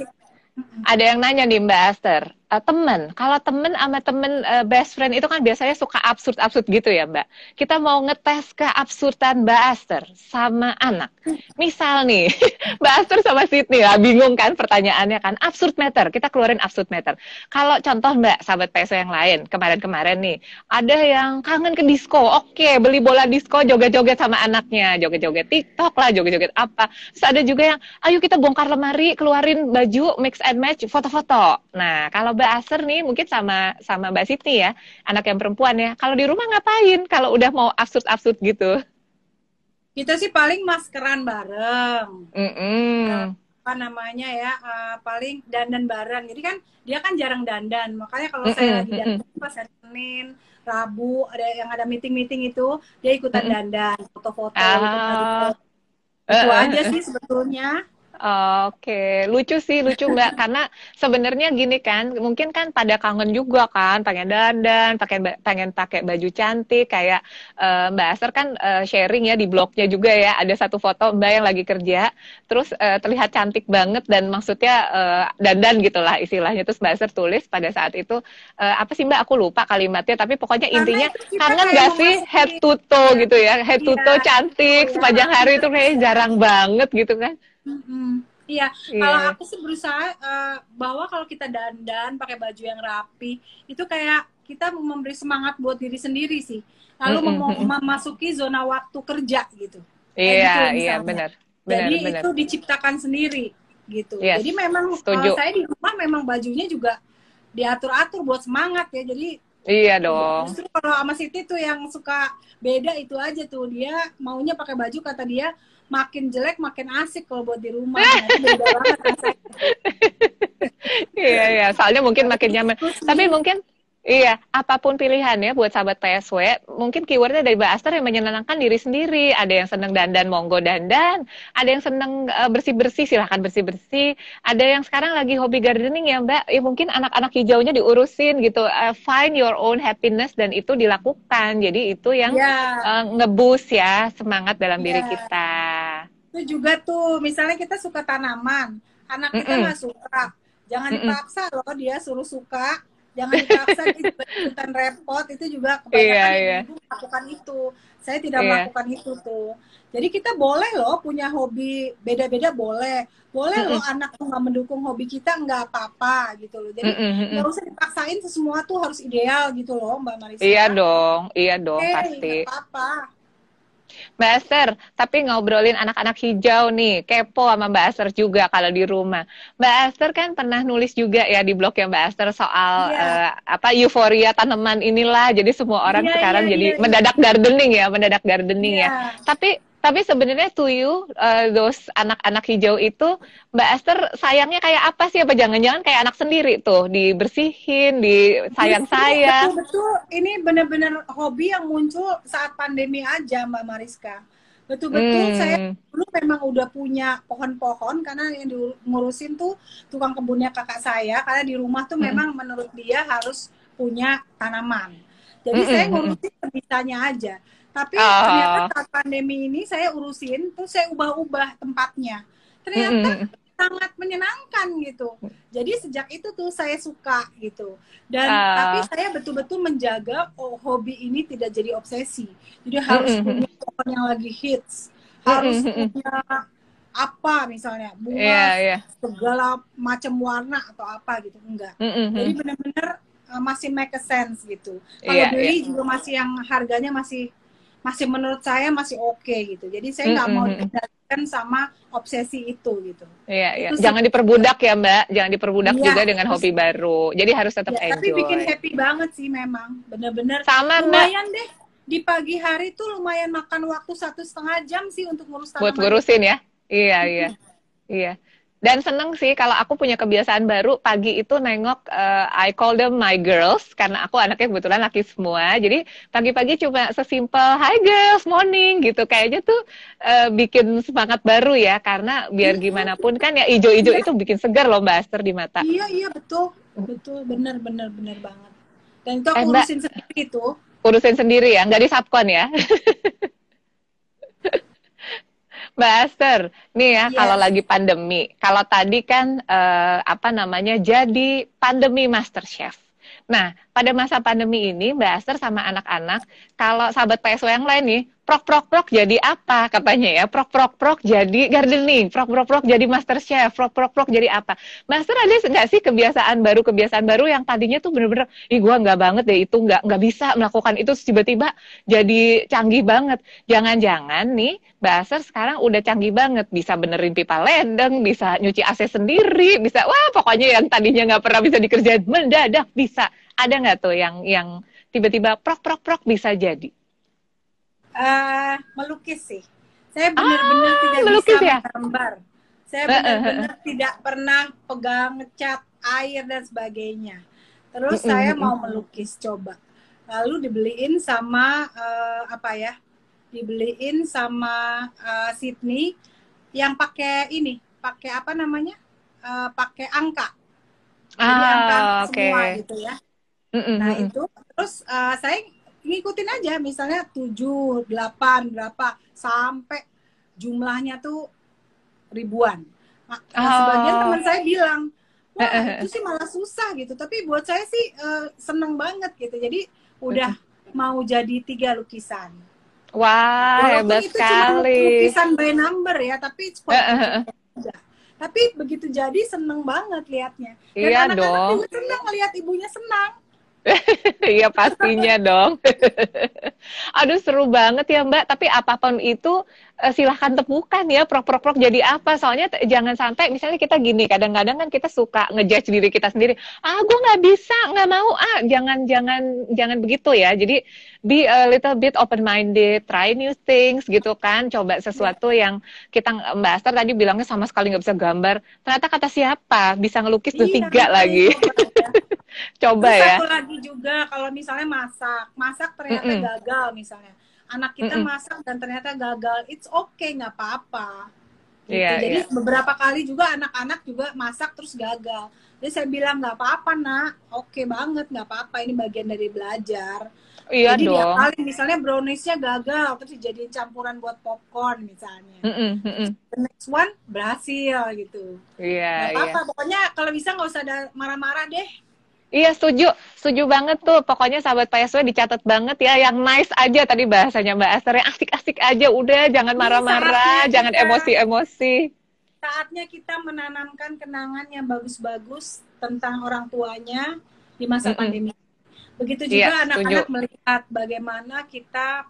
[SPEAKER 2] ada yang nanya nih Mbak Aster. Uh, temen. Kalau temen sama temen uh, best friend itu kan biasanya suka absurd-absurd gitu ya, Mbak. Kita mau ngetes keabsurdan Mbak Aster sama anak. Misal nih, Mbak Aster sama Sydney lah, bingung kan pertanyaannya kan. Absurd matter, kita keluarin absurd matter. Kalau contoh Mbak, sahabat PSO yang lain, kemarin-kemarin nih, ada yang kangen ke disco. Oke, beli bola disco, joget-joget sama anaknya. Joget-joget TikTok lah, joget-joget apa. Terus ada juga yang, ayo kita bongkar lemari, keluarin baju, mix and match, foto-foto. Nah, kalau Mbak Aser nih mungkin sama sama Mbak Siti ya, anak yang perempuan ya. Kalau di rumah ngapain kalau udah mau absurd-absurd gitu?
[SPEAKER 3] Kita sih paling maskeran bareng.
[SPEAKER 2] Mm -mm.
[SPEAKER 3] apa namanya ya, uh, paling dandan bareng. Jadi kan dia kan jarang dandan. Makanya kalau mm -mm. saya lagi dandan pas Senin, Rabu, ada yang ada meeting-meeting itu, dia ikutan mm -mm. dandan, foto-foto. Uh, itu uh, aja sih sebetulnya.
[SPEAKER 2] Oke, lucu sih, lucu Mbak. Karena sebenarnya gini kan, mungkin kan pada kangen juga kan, pengen dandan, pakai pengen pakai baju cantik kayak uh, Mbak Aster kan uh, sharing ya di blognya juga ya, ada satu foto Mbak yang lagi kerja, terus uh, terlihat cantik banget dan maksudnya uh, dandan gitulah istilahnya. Terus Mbak Aster tulis pada saat itu uh, apa sih Mbak? Aku lupa kalimatnya, tapi pokoknya intinya kangen gak sih head to toe gitu ya, head to toe iya. cantik sepanjang hari itu kayak jarang banget gitu kan.
[SPEAKER 3] Hmm, iya, yeah. kalau aku sih berusaha uh, bahwa kalau kita dandan pakai baju yang rapi, itu kayak kita memberi semangat buat diri sendiri sih. Lalu mm -hmm. memasuki zona waktu kerja gitu.
[SPEAKER 2] Iya, gitu, iya benar.
[SPEAKER 3] Jadi benar. itu diciptakan sendiri gitu. Yes, Jadi memang kalau saya di rumah memang bajunya juga diatur-atur buat semangat ya. Jadi
[SPEAKER 2] Iya dong.
[SPEAKER 3] Justru kalau sama Siti tuh yang suka beda itu aja tuh dia maunya pakai baju kata dia makin jelek makin asik kalau buat di rumah.
[SPEAKER 2] iya iya, soalnya mungkin makin nyaman. Tapi mungkin Iya, apa pun pilihannya buat sahabat PSW, mungkin keywordnya dari Mbak Aster yang menyenangkan diri sendiri. Ada yang seneng dandan, monggo dandan. Ada yang seneng uh, bersih-bersih, silahkan bersih-bersih. Ada yang sekarang lagi hobi gardening ya Mbak, ya mungkin anak-anak hijaunya diurusin gitu. Uh, find your own happiness dan itu dilakukan. Jadi itu yang yeah. Ya. uh, ngebus ya semangat dalam yeah. diri ya. kita.
[SPEAKER 3] Itu juga tuh, misalnya kita suka tanaman, anak kita nggak mm -mm. suka. Jangan dipaksa mm -mm. loh dia suruh suka jangan dipaksa ikutan repot itu juga kebanyakan yeah, yeah. ibu melakukan itu saya tidak yeah. melakukan itu tuh jadi kita boleh loh punya hobi beda-beda boleh boleh mm -hmm. loh anak tuh nggak mendukung hobi kita nggak apa-apa gitu loh jadi nggak mm -hmm. usah dipaksain semua tuh harus ideal gitu loh mbak Marisa
[SPEAKER 2] iya dong iya dong hey, pasti
[SPEAKER 3] apa-apa
[SPEAKER 2] Mbak Aster, tapi ngobrolin anak-anak hijau nih, kepo sama Mbak Aster juga kalau di rumah. Mbak Aster kan pernah nulis juga ya di blognya Mbak Aster soal yeah. uh, apa euforia tanaman inilah. Jadi semua orang yeah, sekarang yeah, jadi yeah, iya. mendadak gardening ya, mendadak gardening yeah. ya. Iya. Tapi tapi sebenarnya to you, uh, those anak-anak hijau itu, Mbak Esther sayangnya kayak apa sih? Apa jangan-jangan kayak anak sendiri tuh, dibersihin, disayang-sayang?
[SPEAKER 3] Betul-betul, ini benar-benar hobi yang muncul saat pandemi aja, Mbak Mariska. Betul-betul hmm. saya dulu memang udah punya pohon-pohon karena yang diurusin tuh tukang kebunnya kakak saya. Karena di rumah tuh hmm. memang menurut dia harus punya tanaman. Jadi hmm. saya hmm, hmm. ngurusin sebisanya aja tapi uh. ternyata saat pandemi ini saya urusin, tuh saya ubah-ubah tempatnya. Ternyata mm -hmm. sangat menyenangkan gitu. Jadi sejak itu tuh saya suka gitu. Dan uh. tapi saya betul-betul menjaga oh, hobi ini tidak jadi obsesi. Jadi harus mm -hmm. punya pohon yang lagi hits, harus mm -hmm. punya apa misalnya bunga yeah, yeah. segala macam warna atau apa gitu enggak. Mm -hmm. Jadi benar-benar uh, masih make a sense gitu. Kalau yeah, beli yeah. juga masih yang harganya masih masih menurut saya masih oke okay, gitu. Jadi saya nggak mm -hmm. mau dikendalikan sama obsesi itu gitu.
[SPEAKER 2] Iya, iya. Jangan diperbudak ya Mbak, jangan diperbudak iya, juga dengan hobi baru. Jadi harus tetap ya, enjoy.
[SPEAKER 3] Tapi bikin happy banget sih memang, bener-bener.
[SPEAKER 2] Sama
[SPEAKER 3] lumayan Mbak. deh. Di pagi hari tuh lumayan makan waktu satu setengah jam sih untuk ngurus tanaman.
[SPEAKER 2] Buat ngurusin ya? Iya, iya. Iya dan seneng sih kalau aku punya kebiasaan baru pagi itu nengok uh, I call them my girls karena aku anaknya kebetulan laki semua. Jadi pagi-pagi cuma sesimpel hi girls morning gitu. Kayaknya tuh uh, bikin semangat baru ya karena biar iya, gimana pun kan ya ijo-ijo iya. itu bikin segar loh mbak Aster di mata.
[SPEAKER 3] Iya iya betul. Betul. Bener bener bener banget. Dan itu aku eh, urusin sendiri tuh. Urusin
[SPEAKER 2] sendiri ya nggak di subcon ya Mbak Aster, nih ya yes. kalau lagi pandemi, kalau tadi kan uh, apa namanya jadi pandemi Master Chef. Nah, pada masa pandemi ini Mbak Aster sama anak-anak, kalau sahabat PSW yang lain nih, prok prok prok jadi apa katanya ya? Prok prok prok jadi gardening prok prok prok jadi master chef prok prok prok jadi apa? Master ada nggak sih kebiasaan baru kebiasaan baru yang tadinya tuh bener-bener ih gue nggak banget deh itu nggak nggak bisa melakukan itu tiba-tiba jadi canggih banget. Jangan-jangan nih Mbak sekarang udah canggih banget. Bisa benerin pipa lendeng bisa nyuci AC sendiri bisa wah pokoknya yang tadinya nggak pernah bisa dikerjain mendadak bisa. Ada nggak tuh yang yang tiba-tiba prok prok prok bisa jadi
[SPEAKER 3] uh, melukis sih. Saya benar-benar ah, tidak bisa ya? menggambar. Saya benar-benar uh, tidak pernah pegang ngecat air dan sebagainya. Terus saya mau melukis coba. Lalu dibeliin sama uh, apa ya? Dibeliin sama uh, Sydney yang pakai ini, pakai apa namanya? Uh, pakai angka. Jadi ah, angka okay. semua gitu ya. Nah, itu terus uh, saya ngikutin aja misalnya 7, 8 berapa sampai jumlahnya tuh ribuan. Nah, oh. sebagian teman saya bilang, wah itu sih malah susah gitu. Tapi buat saya sih uh, seneng banget gitu. Jadi udah mau jadi tiga lukisan.
[SPEAKER 2] Wah, Walaupun hebat itu sekali. Cuma
[SPEAKER 3] lukisan by number ya, tapi Tapi begitu jadi seneng banget liatnya. Dan
[SPEAKER 2] iya anak-anak dong.
[SPEAKER 3] juga seneng ngeliat ibunya senang.
[SPEAKER 2] Iya pastinya dong. Aduh seru banget ya Mbak. Tapi apa pun itu uh, silahkan temukan ya prok-prok-prok jadi apa. Soalnya jangan sampai misalnya kita gini. Kadang-kadang kan kita suka ngejudge diri kita sendiri. Ah gue nggak bisa, nggak mau. Ah jangan jangan jangan begitu ya. Jadi be a little bit open minded, try new things gitu kan. Coba sesuatu yang kita Mbak Aster tadi bilangnya sama sekali nggak bisa gambar. Ternyata kata siapa bisa ngelukis iya, tiga lagi. Coba
[SPEAKER 3] Terus
[SPEAKER 2] ya.
[SPEAKER 3] Satu lagi juga kalau misalnya masak, masak ternyata mm -mm. gagal misalnya. Anak kita mm -mm. masak dan ternyata gagal, it's okay nggak apa-apa. Gitu. Yeah, Jadi yeah. beberapa kali juga anak-anak juga masak terus gagal. Jadi saya bilang nggak apa-apa nak, oke okay banget nggak apa-apa ini bagian dari belajar.
[SPEAKER 2] Iya
[SPEAKER 3] Jadi
[SPEAKER 2] dong.
[SPEAKER 3] dia kali misalnya browniesnya gagal terus dijadiin campuran buat popcorn misalnya.
[SPEAKER 2] Mm -mm, mm -mm.
[SPEAKER 3] The next one berhasil gitu.
[SPEAKER 2] Iya. Yeah,
[SPEAKER 3] gak apa-apa. Yeah. Pokoknya kalau bisa nggak usah marah-marah deh.
[SPEAKER 2] Iya setuju, setuju banget tuh. Pokoknya sahabat PSW dicatat banget ya, yang nice aja tadi bahasanya Mbak Aster, yang asik-asik aja. Udah, jangan marah-marah, jangan emosi-emosi.
[SPEAKER 3] Saatnya kita menanamkan kenangan yang bagus-bagus tentang orang tuanya di masa mm -hmm. pandemi. Begitu juga iya, anak-anak iya, melihat bagaimana kita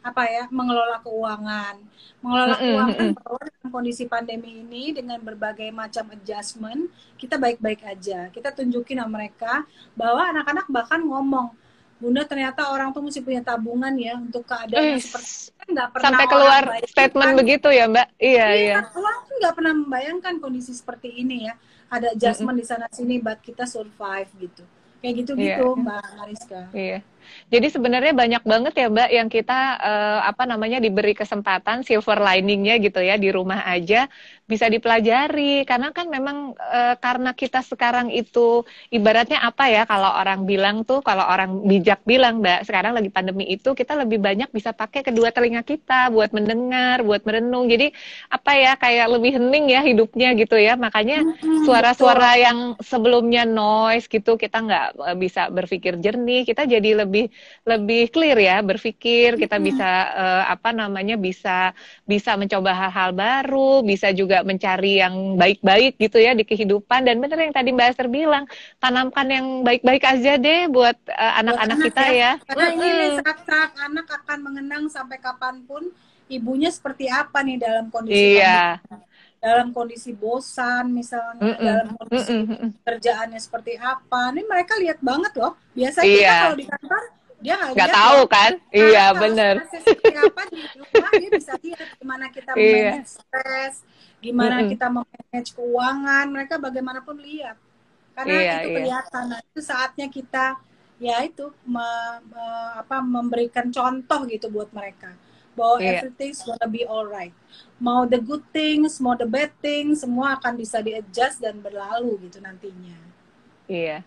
[SPEAKER 3] apa ya mengelola keuangan. Mengelola mm -hmm. keuangan bahwa dalam kondisi pandemi ini dengan berbagai macam adjustment kita baik-baik aja. Kita tunjukin sama mereka bahwa anak-anak bahkan ngomong bunda ternyata orang tuh mesti punya tabungan ya untuk keadaan
[SPEAKER 2] seperti kan nggak pernah sampai keluar statement begitu ya mbak? Iya iya, iya.
[SPEAKER 3] orang tuh nggak pernah membayangkan kondisi seperti ini ya. Ada adjustment mm -hmm. di sana sini buat kita survive gitu. Kayak gitu gitu yeah. mbak Mariska.
[SPEAKER 2] Iya jadi sebenarnya banyak banget ya Mbak yang kita uh, apa namanya diberi kesempatan silver liningnya gitu ya di rumah aja bisa dipelajari. Karena kan memang uh, karena kita sekarang itu ibaratnya apa ya kalau orang bilang tuh kalau orang bijak bilang Mbak sekarang lagi pandemi itu kita lebih banyak bisa pakai kedua telinga kita buat mendengar, buat merenung. Jadi apa ya kayak lebih hening ya hidupnya gitu ya. Makanya suara-suara yang sebelumnya noise gitu kita nggak eh, bisa berpikir jernih, kita jadi lebih lebih clear ya berpikir, kita bisa uh, apa namanya bisa bisa mencoba hal-hal baru, bisa juga mencari yang baik-baik gitu ya di kehidupan dan bener yang tadi Mbak Esther bilang tanamkan yang baik-baik aja deh buat uh, anak-anak uh, kita ya. ya.
[SPEAKER 3] Karena ini saat-saat anak akan mengenang sampai kapan pun ibunya seperti apa nih dalam kondisi
[SPEAKER 2] iya.
[SPEAKER 3] dalam kondisi bosan misalnya mm -mm. dalam kondisi mm -mm. kerjaannya seperti apa ini mereka lihat banget loh biasanya iya. kita kalau di kantor dia
[SPEAKER 2] nggak tahu kan nah, iya benar
[SPEAKER 3] seperti apa di rumah dia bisa lihat gimana kita iya. stres gimana mm -hmm. kita memanage keuangan mereka bagaimanapun lihat karena iya, itu iya. kelihatan nah, itu saatnya kita ya itu me, me, apa memberikan contoh gitu buat mereka bahwa yeah. everything's gonna be alright mau the good things mau the bad things semua akan bisa di adjust dan berlalu gitu nantinya
[SPEAKER 2] Iya.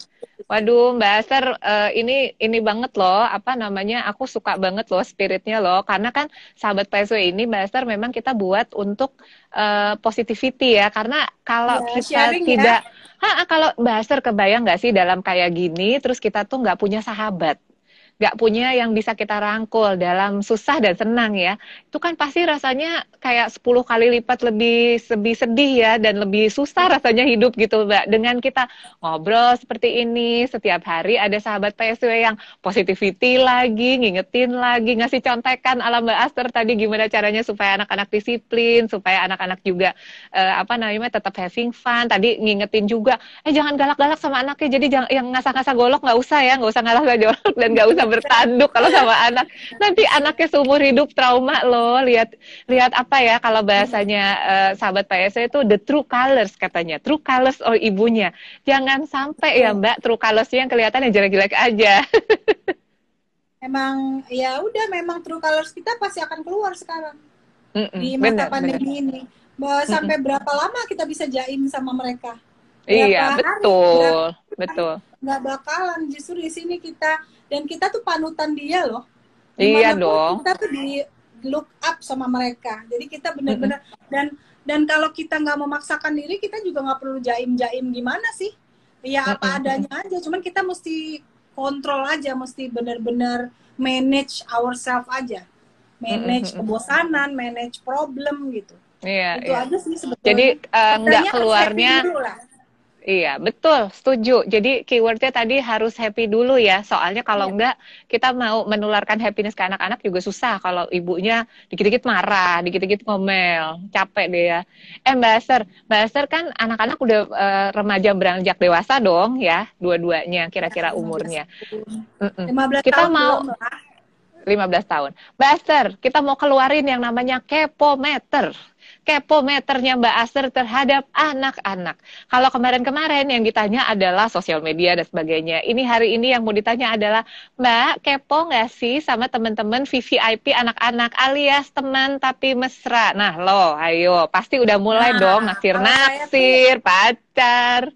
[SPEAKER 2] Waduh, Mbak Aster, uh, ini ini banget loh, apa namanya? Aku suka banget loh spiritnya loh, karena kan sahabat PSW ini Mbak Aster memang kita buat untuk uh, positivity ya, karena kalau ya, kita tidak, ya. ha, kalau Mbak Aster kebayang nggak sih dalam kayak gini, terus kita tuh nggak punya sahabat nggak punya yang bisa kita rangkul dalam susah dan senang ya, itu kan pasti rasanya kayak 10 kali lipat lebih lebih sedih ya dan lebih susah rasanya hidup gitu Mbak. Dengan kita ngobrol seperti ini setiap hari ada sahabat PSW yang positivity lagi, ngingetin lagi, ngasih contekan ala Mbak Aster tadi gimana caranya supaya anak-anak disiplin, supaya anak-anak juga uh, apa namanya tetap having fun. Tadi ngingetin juga, eh jangan galak-galak sama anaknya. Jadi jangan yang ngasah-ngasah golok nggak usah ya, nggak usah ngalah golok dan nggak usah bertanduk kalau sama anak. Nanti anaknya seumur hidup trauma loh. Lihat lihat apa ya kalau bahasanya uh, sahabat PSC itu the true colors katanya. True colors oh ibunya. Jangan sampai ya Mbak true colorsnya yang kelihatan yang jelek-jelek aja.
[SPEAKER 3] Emang ya udah memang true colors kita pasti akan keluar sekarang. Mm -mm, di masa bener, pandemi bener. ini. Bahwa sampai mm -mm. berapa lama kita bisa jaim sama mereka?
[SPEAKER 2] Berapa iya, betul. Hari, betul.
[SPEAKER 3] Nggak bakalan justru di sini kita dan kita tuh panutan dia loh.
[SPEAKER 2] Iya dong.
[SPEAKER 3] kita tuh di look up sama mereka. Jadi kita benar-benar mm -hmm. dan dan kalau kita nggak memaksakan diri kita juga nggak perlu jaim-jaim gimana sih? Ya apa adanya aja. Cuman kita mesti kontrol aja mesti benar-benar manage ourselves aja. Manage mm -hmm. kebosanan manage problem gitu.
[SPEAKER 2] Iya, itu iya. aja sih sebetulnya. Jadi uh, nggak keluarnya Iya, betul, setuju. Jadi keywordnya tadi harus happy dulu ya. Soalnya kalau iya. enggak, kita mau menularkan happiness ke anak-anak juga susah. Kalau ibunya dikit-dikit marah, dikit-dikit ngomel, capek deh ya. Eh Mbak Esther, Mbak Esther kan anak-anak udah uh, remaja beranjak dewasa dong ya, dua-duanya kira-kira umurnya.
[SPEAKER 3] 15 kita tahun mau...
[SPEAKER 2] 15 tahun. Mbak Esther, kita mau keluarin yang namanya kepometer kepo meternya Mbak Aster terhadap anak-anak. Kalau kemarin-kemarin yang ditanya adalah sosial media dan sebagainya. Ini hari ini yang mau ditanya adalah Mbak kepo nggak sih sama teman-teman VVIP anak-anak alias teman tapi mesra. Nah lo, ayo pasti udah mulai nah, dong naksir-naksir, pacar.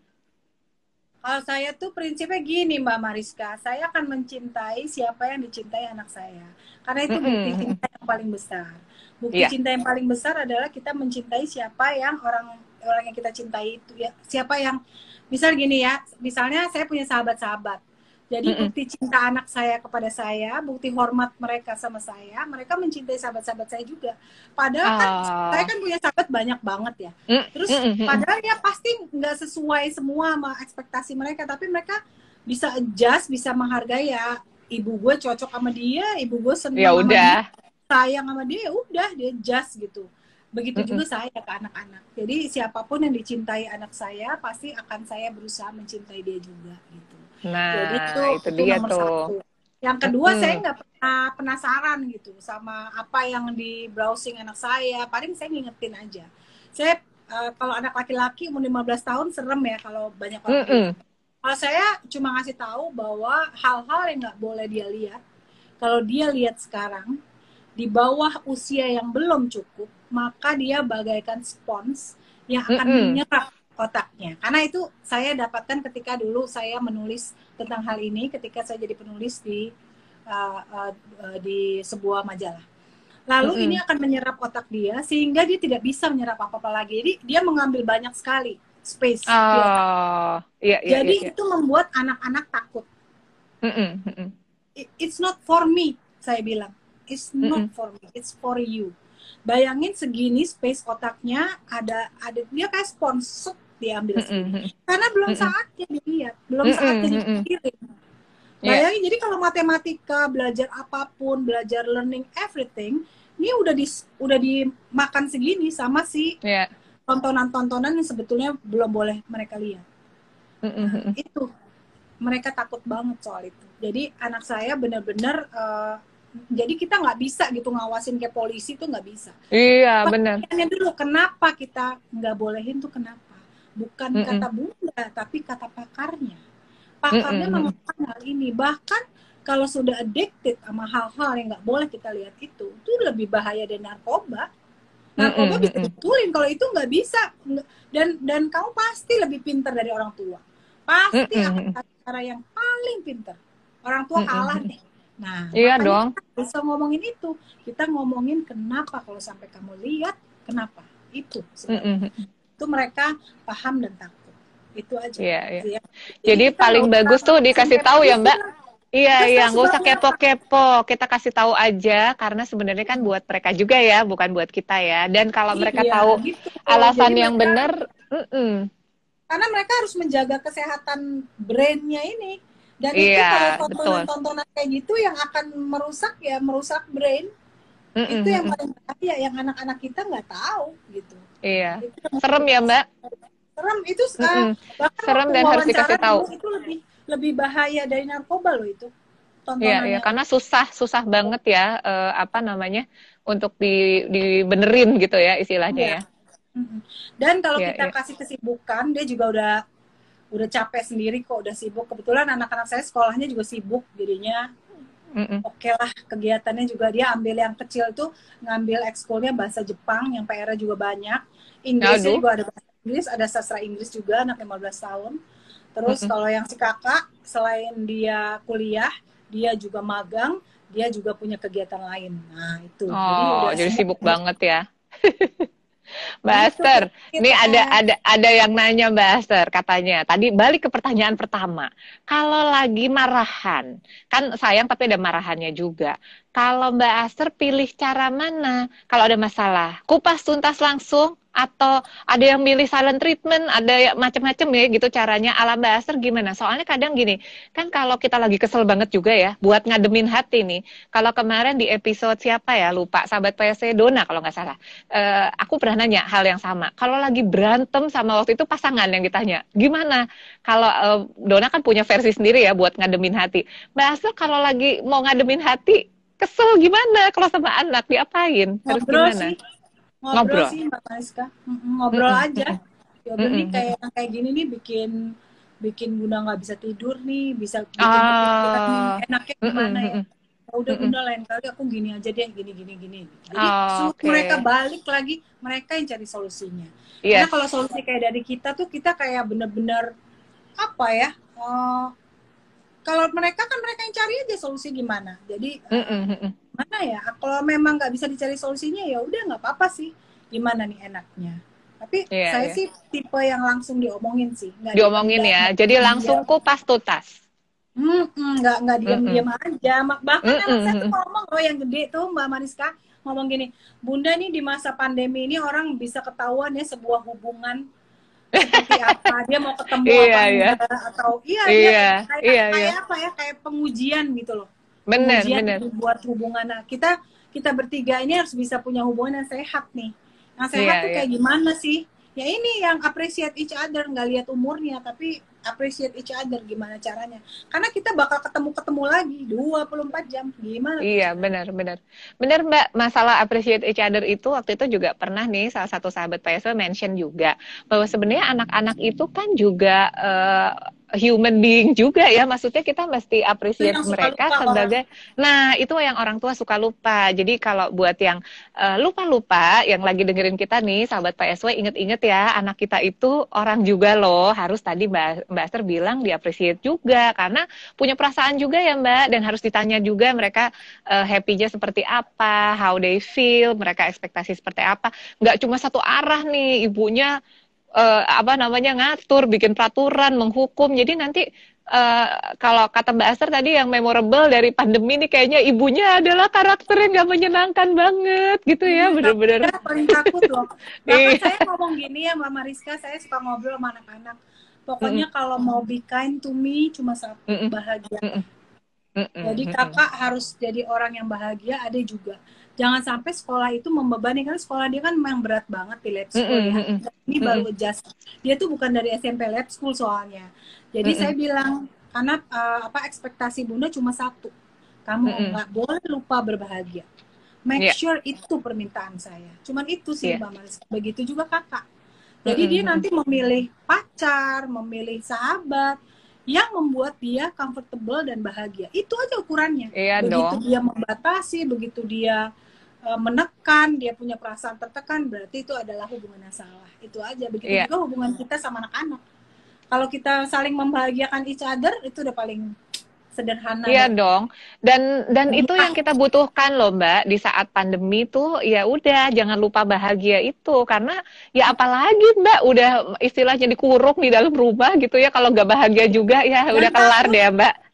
[SPEAKER 3] Kalau saya tuh prinsipnya gini Mbak Mariska, saya akan mencintai siapa yang dicintai anak saya. Karena itu bukti cinta yang paling besar bukti yeah. cinta yang paling besar adalah kita mencintai siapa yang orang orang yang kita cintai itu ya siapa yang misal gini ya misalnya saya punya sahabat-sahabat jadi mm -mm. bukti cinta anak saya kepada saya bukti hormat mereka sama saya mereka mencintai sahabat-sahabat saya juga padahal uh. kan ah. saya kan punya sahabat banyak banget ya mm terus mm -mm. padahal ya pasti nggak sesuai semua sama ekspektasi mereka tapi mereka bisa adjust bisa menghargai ya ibu gue cocok sama dia ibu gue senang
[SPEAKER 2] ya udah
[SPEAKER 3] sayang sama dia ya udah dia just gitu. Begitu juga saya ke anak-anak. Jadi siapa pun yang dicintai anak saya pasti akan saya berusaha mencintai dia juga gitu.
[SPEAKER 2] Nah jadi itu, itu, itu dia nomor tuh. satu.
[SPEAKER 3] Yang kedua hmm. saya nggak pernah penasaran gitu sama apa yang di browsing anak saya. Paling saya ngingetin aja. Saya uh, kalau anak laki-laki umur 15 tahun serem ya kalau banyak orang mm -mm. kalau saya cuma ngasih tahu bahwa hal-hal yang nggak boleh dia lihat kalau dia lihat sekarang di bawah usia yang belum cukup, maka dia bagaikan spons yang akan mm -hmm. menyerap otaknya. Karena itu saya dapatkan ketika dulu saya menulis tentang hal ini ketika saya jadi penulis di uh, uh, uh, di sebuah majalah. Lalu mm -hmm. ini akan menyerap otak dia sehingga dia tidak bisa menyerap apa-apa lagi. Jadi dia mengambil banyak sekali space.
[SPEAKER 2] Oh, iya,
[SPEAKER 3] iya, Jadi iya, iya. itu membuat anak-anak takut. Mm -mm. It's not for me, saya bilang It's not mm -hmm. for me, it's for you. Bayangin segini space otaknya ada ada dia kayak sponsor diambil mm -hmm. karena belum mm -hmm. saatnya dilihat, belum mm -hmm. saatnya dipikirin. Yeah. Bayangin jadi kalau matematika, belajar apa pun, belajar learning everything, ini udah di udah dimakan segini sama si yeah. tontonan-tontonan yang sebetulnya belum boleh mereka lihat. Mm -hmm. nah, itu mereka takut banget soal itu. Jadi anak saya benar-benar uh, jadi kita nggak bisa gitu ngawasin kayak polisi tuh nggak bisa.
[SPEAKER 2] Iya benar.
[SPEAKER 3] dulu kenapa kita nggak bolehin tuh kenapa? Bukan mm -mm. kata bunda tapi kata pakarnya. Pakarnya mm -mm. mengatakan hal ini. Bahkan kalau sudah addicted sama hal-hal yang nggak boleh kita lihat itu itu lebih bahaya dari narkoba. Narkoba mm -mm. bisa ditulin kalau itu nggak bisa dan dan kamu pasti lebih pintar dari orang tua. Pasti mm -mm. akan cara yang paling pintar. Orang tua kalah nih nah
[SPEAKER 2] iya dong
[SPEAKER 3] bisa ngomongin itu kita ngomongin kenapa kalau sampai kamu lihat kenapa itu sebenarnya itu mereka paham dan takut itu aja
[SPEAKER 2] iya, iya. Ya. jadi, jadi paling bagus tuh dikasih tahu ya mbak Iya, iya, nggak usah kepo-kepo. Kita kasih tahu aja karena sebenarnya kan buat mereka juga ya, bukan buat kita ya. Dan kalau iya, mereka tahu gitu. alasan Jadi yang benar, mm -mm.
[SPEAKER 3] karena mereka harus menjaga kesehatan brainnya ini. Dan iya, itu kalau tontonan-tontonan kayak gitu yang akan merusak ya, merusak brain. Mm -mm. Itu yang paling bahaya, yang anak-anak kita nggak tahu gitu.
[SPEAKER 2] Iya. Serem ya Mbak.
[SPEAKER 3] Serem itu mm -mm.
[SPEAKER 2] serem dan harus dikasih tahu.
[SPEAKER 3] Itu lebih lebih bahaya dari narkoba loh itu.
[SPEAKER 2] Iya, ya, karena susah susah banget ya uh, apa namanya untuk di dibenerin gitu ya istilahnya ya. ya.
[SPEAKER 3] Dan kalau ya, kita ya. kasih kesibukan, dia juga udah udah capek sendiri kok, udah sibuk. Kebetulan anak-anak saya sekolahnya juga sibuk, jadinya mm oke okay lah kegiatannya juga dia ambil yang kecil tuh ngambil ekskulnya bahasa Jepang yang PR juga banyak. Inggrisnya juga ada bahasa Inggris, ada sastra Inggris juga anak 15 tahun Terus mm-hmm. kalau yang si kakak selain dia kuliah, dia juga magang, dia juga punya kegiatan lain. Nah, itu.
[SPEAKER 2] Oh, jadi, jadi sibuk banget ya. Mbak Aster, ini ada ada ada yang nanya Mbak Aster katanya. Tadi balik ke pertanyaan pertama. Kalau lagi marahan, kan sayang tapi ada marahannya juga. Kalau Mbak Aster pilih cara mana? Kalau ada masalah, kupas tuntas langsung atau ada yang milih silent treatment, ada ya macam-macam ya gitu caranya ala Mbak gimana? Soalnya kadang gini, kan kalau kita lagi kesel banget juga ya buat ngademin hati nih. Kalau kemarin di episode siapa ya lupa sahabat PSC Dona kalau nggak salah, uh, aku pernah nanya hal yang sama. Kalau lagi berantem sama waktu itu pasangan yang ditanya, gimana? Kalau uh, Dona kan punya versi sendiri ya buat ngademin hati. Mbak Asel kalau lagi mau ngademin hati kesel gimana kalau sama anak? Diapain? Harus
[SPEAKER 3] Ngobrol gimana? sih. Ngobrol, ngobrol. sih mbak Mariska ngobrol aja. Ya udah nih kayak kayak gini nih bikin bikin bunda nggak bisa tidur nih bisa bikin ah. enaknya gimana ya? ya udah bunda lain kali aku gini aja deh gini gini gini. Jadi oh, okay. mereka balik lagi mereka yang cari solusinya. Yes. karena kalau solusi kayak dari kita tuh kita kayak bener-bener apa ya uh, kalau mereka kan mereka yang cari aja solusi gimana. Jadi mm -mm mana ya? Kalau memang nggak bisa dicari solusinya ya udah nggak apa-apa sih. Gimana nih enaknya? Tapi yeah, saya yeah. sih tipe yang langsung diomongin sih.
[SPEAKER 2] Nggak diomongin ya. jadi langsung kupas tuntas
[SPEAKER 3] Hmm, nggak nggak diam-diam aja. Bahkan mm -mm. anak saya tuh ngomong loh yang gede tuh Mbak Mariska ngomong gini, Bunda nih di masa pandemi ini orang bisa ketahuan ya sebuah hubungan seperti apa? Dia mau ketemu iya, apa iya. atau iya, iya, iya kayak, iya, kayak iya. apa ya? Kayak pengujian gitu loh.
[SPEAKER 2] Benar benar.
[SPEAKER 3] buat hubungan. Nah, kita kita bertiga ini harus bisa punya hubungan yang sehat nih. Yang sehat yeah, tuh yeah. kayak gimana sih? Ya ini yang appreciate each other nggak lihat umurnya tapi appreciate each other gimana caranya. Karena kita bakal ketemu-ketemu lagi 24 jam. Gimana?
[SPEAKER 2] Iya benar benar. Benar mbak. Masalah appreciate each other itu waktu itu juga pernah nih salah satu sahabat PSW mention juga bahwa sebenarnya anak-anak itu kan juga uh, human being juga ya. Maksudnya kita mesti appreciate mereka lupa, sebagai orang. nah itu yang orang tua suka lupa. Jadi kalau buat yang uh, lupa-lupa yang lagi dengerin kita nih sahabat PSW inget-inget ya anak kita itu orang juga loh. Harus tadi Mbak Mbak Esther bilang diapresiasi juga. Karena punya perasaan juga ya Mbak. Dan harus ditanya juga mereka uh, happy-nya seperti apa how they feel mereka ekspektasi seperti apa. Nggak cuma satu arah nih ibunya uh, apa namanya ngatur, bikin peraturan, menghukum. Jadi nanti uh, kalau kata Mbak Aster tadi yang memorable dari pandemi ini kayaknya ibunya adalah karakter yang gak menyenangkan banget gitu ya, iya, bener-bener.
[SPEAKER 3] paling takut loh. Bahkan iya. saya ngomong gini ya Mbak Mariska, saya suka ngobrol sama anak-anak. Pokoknya mm -mm. kalau mau be kind to me cuma satu mm -mm. bahagia. Mm -mm. Jadi kakak harus jadi orang yang bahagia, ada juga jangan sampai sekolah itu membebani kan sekolah dia kan memang berat banget di lab school mm -hmm. ya ini baru adjust dia tuh bukan dari SMP lab school soalnya jadi mm -hmm. saya bilang karena uh, apa ekspektasi bunda cuma satu kamu nggak mm -hmm. boleh lupa berbahagia make yeah. sure itu permintaan saya cuman itu sih yeah. mbak Maris begitu juga kakak jadi mm -hmm. dia nanti memilih pacar memilih sahabat yang membuat dia comfortable dan bahagia itu aja ukurannya
[SPEAKER 2] iya
[SPEAKER 3] begitu
[SPEAKER 2] dong.
[SPEAKER 3] dia membatasi begitu dia menekan, dia punya perasaan tertekan, berarti itu adalah hubungan yang salah. Itu aja. Begitu yeah. juga hubungan kita sama anak-anak. kalau kita saling membahagiakan each other itu udah paling sederhana.
[SPEAKER 2] Iya dong. Dan dan itu yang kita butuhkan loh, Mbak, di saat pandemi tuh ya udah jangan lupa bahagia itu karena ya apalagi Mbak udah istilahnya dikurung di dalam rumah gitu ya kalau nggak bahagia juga ya udah kelar deh, Mbak.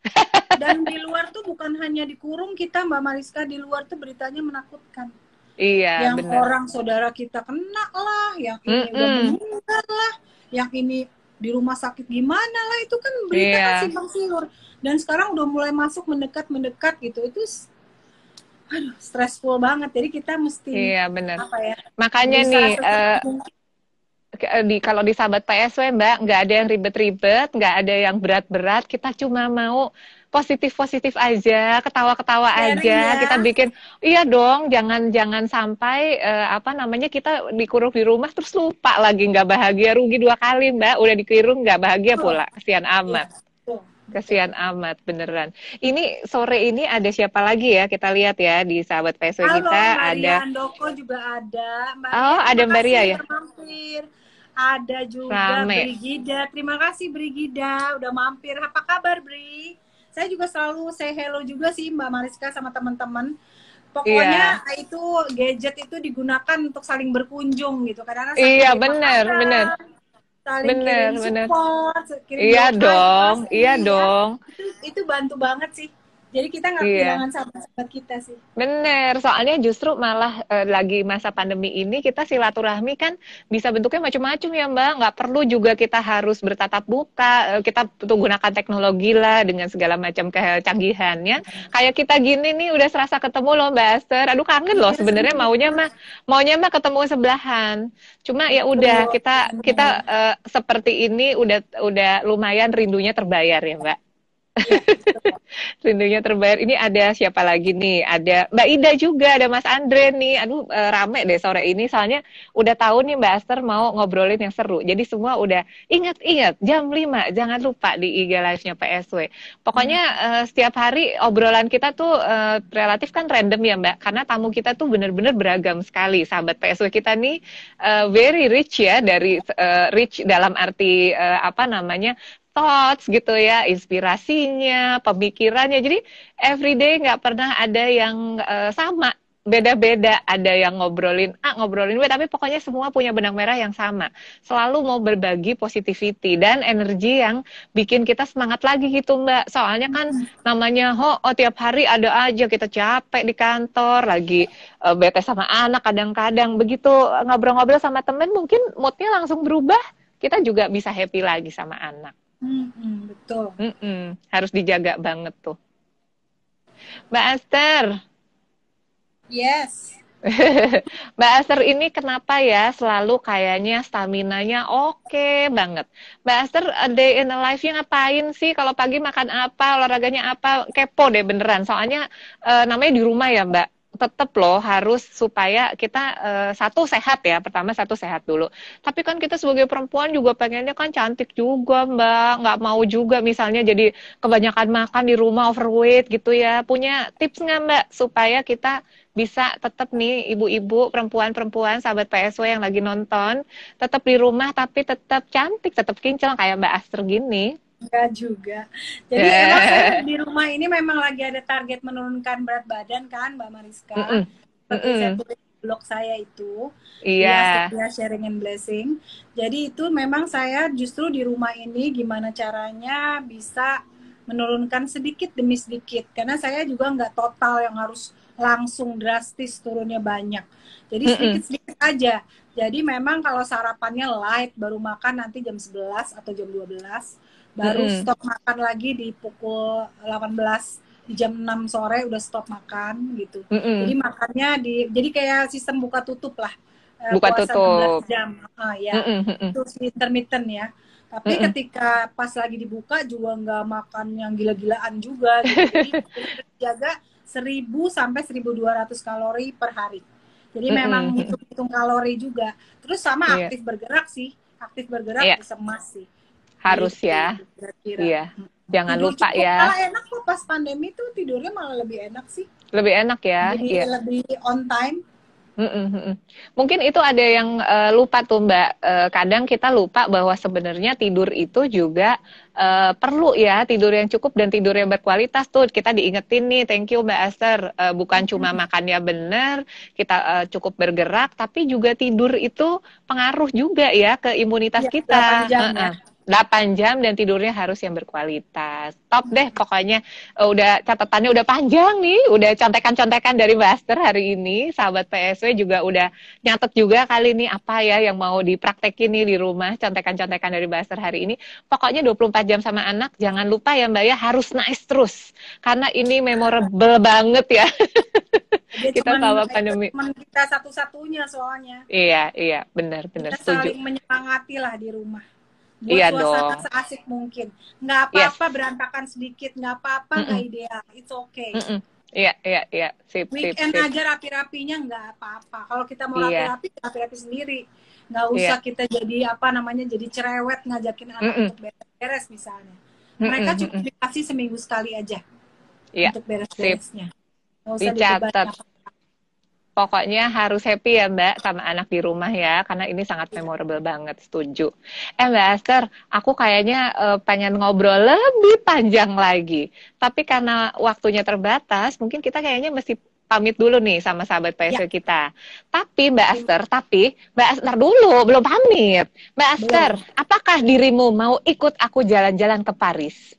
[SPEAKER 3] Dan di luar tuh bukan hanya dikurung kita Mbak Mariska di luar tuh beritanya menakutkan.
[SPEAKER 2] Iya,
[SPEAKER 3] yang bener. orang saudara kita kena lah, yang ini mm -mm. udah meninggal lah, yang ini di rumah sakit gimana lah itu kan berita yeah. kan simpang siur dan sekarang udah mulai masuk mendekat mendekat gitu itu aduh stressful banget jadi kita mesti
[SPEAKER 2] iya benar apa ya makanya nih uh, di kalau di sahabat PSW mbak nggak ada yang ribet-ribet nggak ada yang berat-berat kita cuma mau positif-positif aja, ketawa-ketawa aja. Ya. Kita bikin iya dong, jangan jangan sampai uh, apa namanya kita dikurung di rumah terus lupa lagi nggak bahagia, rugi dua kali, Mbak. Udah dikurung nggak bahagia pula. Kasihan amat. Kasihan amat beneran. Ini sore ini ada siapa lagi ya? Kita lihat ya di sahabat PSW
[SPEAKER 3] Halo,
[SPEAKER 2] kita
[SPEAKER 3] Maria
[SPEAKER 2] ada
[SPEAKER 3] Andoko juga ada.
[SPEAKER 2] Mbak oh, ada Mbak Ria ya?
[SPEAKER 3] Mampir. Ada juga Rame. Brigida. Terima kasih Brigida udah mampir. Apa kabar Bri? Saya juga selalu say hello juga sih Mbak Mariska sama teman-teman. Pokoknya yeah. itu gadget itu digunakan untuk saling berkunjung gitu. Kadang-kadang
[SPEAKER 2] Iya benar, benar
[SPEAKER 3] saling bener, kirim
[SPEAKER 2] bener.
[SPEAKER 3] support, kirim
[SPEAKER 2] iya dong, iya ya. dong.
[SPEAKER 3] Itu, itu bantu banget sih. Jadi kita nggak iya. kehilangan sahabat-sahabat kita sih.
[SPEAKER 2] Bener, soalnya justru malah e, lagi masa pandemi ini kita silaturahmi kan bisa bentuknya macam-macam ya Mbak. Nggak perlu juga kita harus bertatap muka. E, kita gunakan teknologi lah dengan segala macam kecanggihannya. Kayak kita gini nih udah serasa ketemu loh Mbak Aster. Aduh kangen loh sebenarnya maunya mah maunya mah ketemu sebelahan. Cuma ya udah kita kita e, seperti ini udah udah lumayan rindunya terbayar ya Mbak. Rindunya terbayar. Ini ada siapa lagi nih? Ada Mbak Ida juga, ada Mas Andre nih. Aduh, e, rame deh sore ini. Soalnya udah tahu nih Mbak Aster mau ngobrolin yang seru. Jadi semua udah ingat-ingat jam 5. Jangan lupa di IG Live-nya PSW. Pokoknya hmm. uh, setiap hari obrolan kita tuh uh, relatif kan random ya Mbak. Karena tamu kita tuh bener-bener beragam sekali. Sahabat PSW kita nih uh, very rich ya. Dari uh, rich dalam arti uh, apa namanya thoughts gitu ya, inspirasinya, pemikirannya. Jadi everyday nggak pernah ada yang uh, sama, beda-beda. Ada yang ngobrolin A, ngobrolin B, tapi pokoknya semua punya benang merah yang sama. Selalu mau berbagi positivity dan energi yang bikin kita semangat lagi gitu Mbak. Soalnya kan namanya ho, oh tiap hari ada aja kita capek di kantor, lagi uh, bete sama anak kadang-kadang. Begitu ngobrol-ngobrol sama temen mungkin moodnya langsung berubah. Kita juga bisa happy lagi sama anak.
[SPEAKER 3] Hmm, betul.
[SPEAKER 2] Mm-mm. Harus dijaga banget tuh. Mbak Aster.
[SPEAKER 3] Yes.
[SPEAKER 2] Mbak Aster ini kenapa ya selalu kayaknya stamina-nya oke okay banget. Mbak Aster day in a life-nya ngapain sih? Kalau pagi makan apa, olahraganya apa? Kepo deh beneran. Soalnya uh, namanya di rumah ya Mbak tetap loh harus supaya kita uh, satu sehat ya pertama satu sehat dulu. Tapi kan kita sebagai perempuan juga pengennya kan cantik juga mbak. Nggak mau juga misalnya jadi kebanyakan makan di rumah overweight gitu ya. Punya tips nggak mbak supaya kita bisa tetap nih ibu-ibu perempuan-perempuan sahabat PSW yang lagi nonton tetap di rumah tapi tetap cantik tetap kinclong? Kayak mbak Aster gini
[SPEAKER 3] Enggak juga. Jadi yeah. emang saya di rumah ini memang lagi ada target menurunkan berat badan kan Mbak Mariska. Mm -mm. Seperti mm -mm. saya tulis blog saya itu.
[SPEAKER 2] Iya.
[SPEAKER 3] Yeah. sharing and blessing. Jadi itu memang saya justru di rumah ini gimana caranya bisa menurunkan sedikit demi sedikit. Karena saya juga nggak total yang harus langsung drastis turunnya banyak. Jadi sedikit-sedikit aja. Jadi memang kalau sarapannya light baru makan nanti jam 11 atau jam 12 baru mm -hmm. stop makan lagi di pukul 18 di jam 6 sore udah stop makan gitu. Mm -hmm. Jadi makannya di jadi kayak sistem buka tutup lah.
[SPEAKER 2] Eh, buka puasa tutup.
[SPEAKER 3] jam. Ah ya. Mm -hmm. Itu intermittent ya. Tapi mm -hmm. ketika pas lagi dibuka juga nggak makan yang gila-gilaan juga gitu. Jadi jaga 1000 sampai 1200 kalori per hari. Jadi mm -hmm. memang hitung-hitung kalori juga. Terus sama yeah. aktif bergerak sih. Aktif bergerak yeah. bisa emas sih
[SPEAKER 2] harus ya kira-kira. iya jangan Tidur lupa ya
[SPEAKER 3] malah enak kok pas pandemi tuh tidurnya malah lebih enak sih
[SPEAKER 2] lebih enak ya
[SPEAKER 3] jadi
[SPEAKER 2] iya.
[SPEAKER 3] lebih on time
[SPEAKER 2] Mm-mm. Mungkin itu ada yang uh, lupa tuh Mbak. Uh, kadang kita lupa bahwa sebenarnya tidur itu juga uh, perlu ya tidur yang cukup dan tidur yang berkualitas tuh. Kita diingetin nih, thank you Mbak Aster. Uh, bukan cuma makannya benar, kita uh, cukup bergerak, tapi juga tidur itu pengaruh juga ya ke imunitas ya, kita. Jam, uh-uh. ya 8 jam dan tidurnya harus yang berkualitas. Top deh pokoknya uh, udah catatannya udah panjang nih, udah contekan-contekan dari Master hari ini. Sahabat PSW juga udah nyatet juga kali ini apa ya yang mau dipraktekin nih di rumah, contekan-contekan dari Master hari ini. Pokoknya 24 jam sama anak, jangan lupa ya Mbak ya harus nice terus. Karena ini memorable banget ya. kita sama pandemi.
[SPEAKER 3] kita satu-satunya soalnya.
[SPEAKER 2] Iya, iya, benar, benar.
[SPEAKER 3] Kita setuju. saling menyemangati lah di rumah buat iya suasana dong. seasik mungkin nggak apa-apa yes. berantakan sedikit nggak apa-apa nggak mm -mm. ideal it's okay
[SPEAKER 2] Iya, iya, iya. Sip,
[SPEAKER 3] Weekend
[SPEAKER 2] sip,
[SPEAKER 3] aja rapi-rapinya nggak apa-apa. Kalau kita mau iya. rapi-rapi, rapi-rapi sendiri. Nggak usah iya. kita jadi apa namanya, jadi cerewet ngajakin anak mm -mm. untuk beres-beres misalnya. Mereka mm -mm. cukup dikasih seminggu sekali aja iya. untuk beres-beresnya.
[SPEAKER 2] Dicatat pokoknya harus happy ya Mbak sama anak di rumah ya karena ini sangat memorable banget setuju. Eh Mbak Aster, aku kayaknya uh, pengen ngobrol lebih panjang lagi. Tapi karena waktunya terbatas, mungkin kita kayaknya mesti pamit dulu nih sama sahabat PSW ya. kita. Tapi Mbak Aster, tapi Mbak Aster dulu belum pamit. Mbak Aster, belum. apakah dirimu mau ikut aku jalan-jalan ke Paris?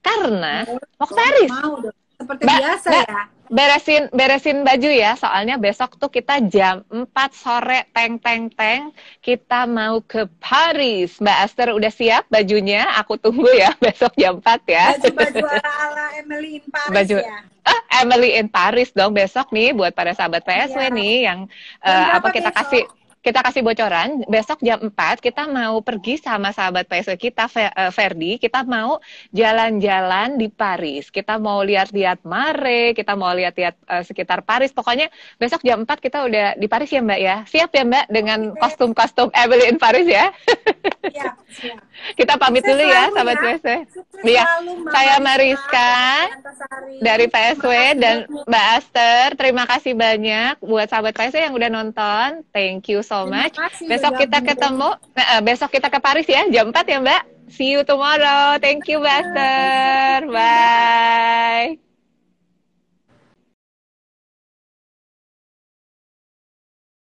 [SPEAKER 2] Karena mau ke Paris.
[SPEAKER 3] Mau. Seperti Mbak, biasa Mbak, ya
[SPEAKER 2] beresin beresin baju ya. Soalnya besok tuh kita jam 4 sore teng teng teng. Kita mau ke Paris. Mbak Aster udah siap bajunya? Aku tunggu ya besok jam 4 ya.
[SPEAKER 3] Baju baju ala ala Emily in Paris baju, ya?
[SPEAKER 2] Ah, Emily in Paris dong besok nih buat para sahabat PSW ya. nih yang uh, apa kita besok? kasih kita kasih bocoran besok jam 4 kita mau pergi sama sahabat PSW kita Ferdi eh, kita mau jalan-jalan di Paris. Kita mau lihat-lihat Mare kita mau lihat-lihat uh, sekitar Paris. Pokoknya besok jam 4 kita udah di Paris ya Mbak ya? Siap ya Mbak dengan kostum-kostum Emily in Paris ya? Siap, siap. kita pamit Sukses dulu ya sahabat ya. PSW iya. saya Mariska dari PSW dan Mbak Aster. Terima kasih banyak buat sahabat PSW yang udah nonton. Thank you so so much. Kasih, besok kita ketemu, nah, besok kita ke Paris ya, jam 4 ya Mbak. See you tomorrow. Thank you, Buster. Bye.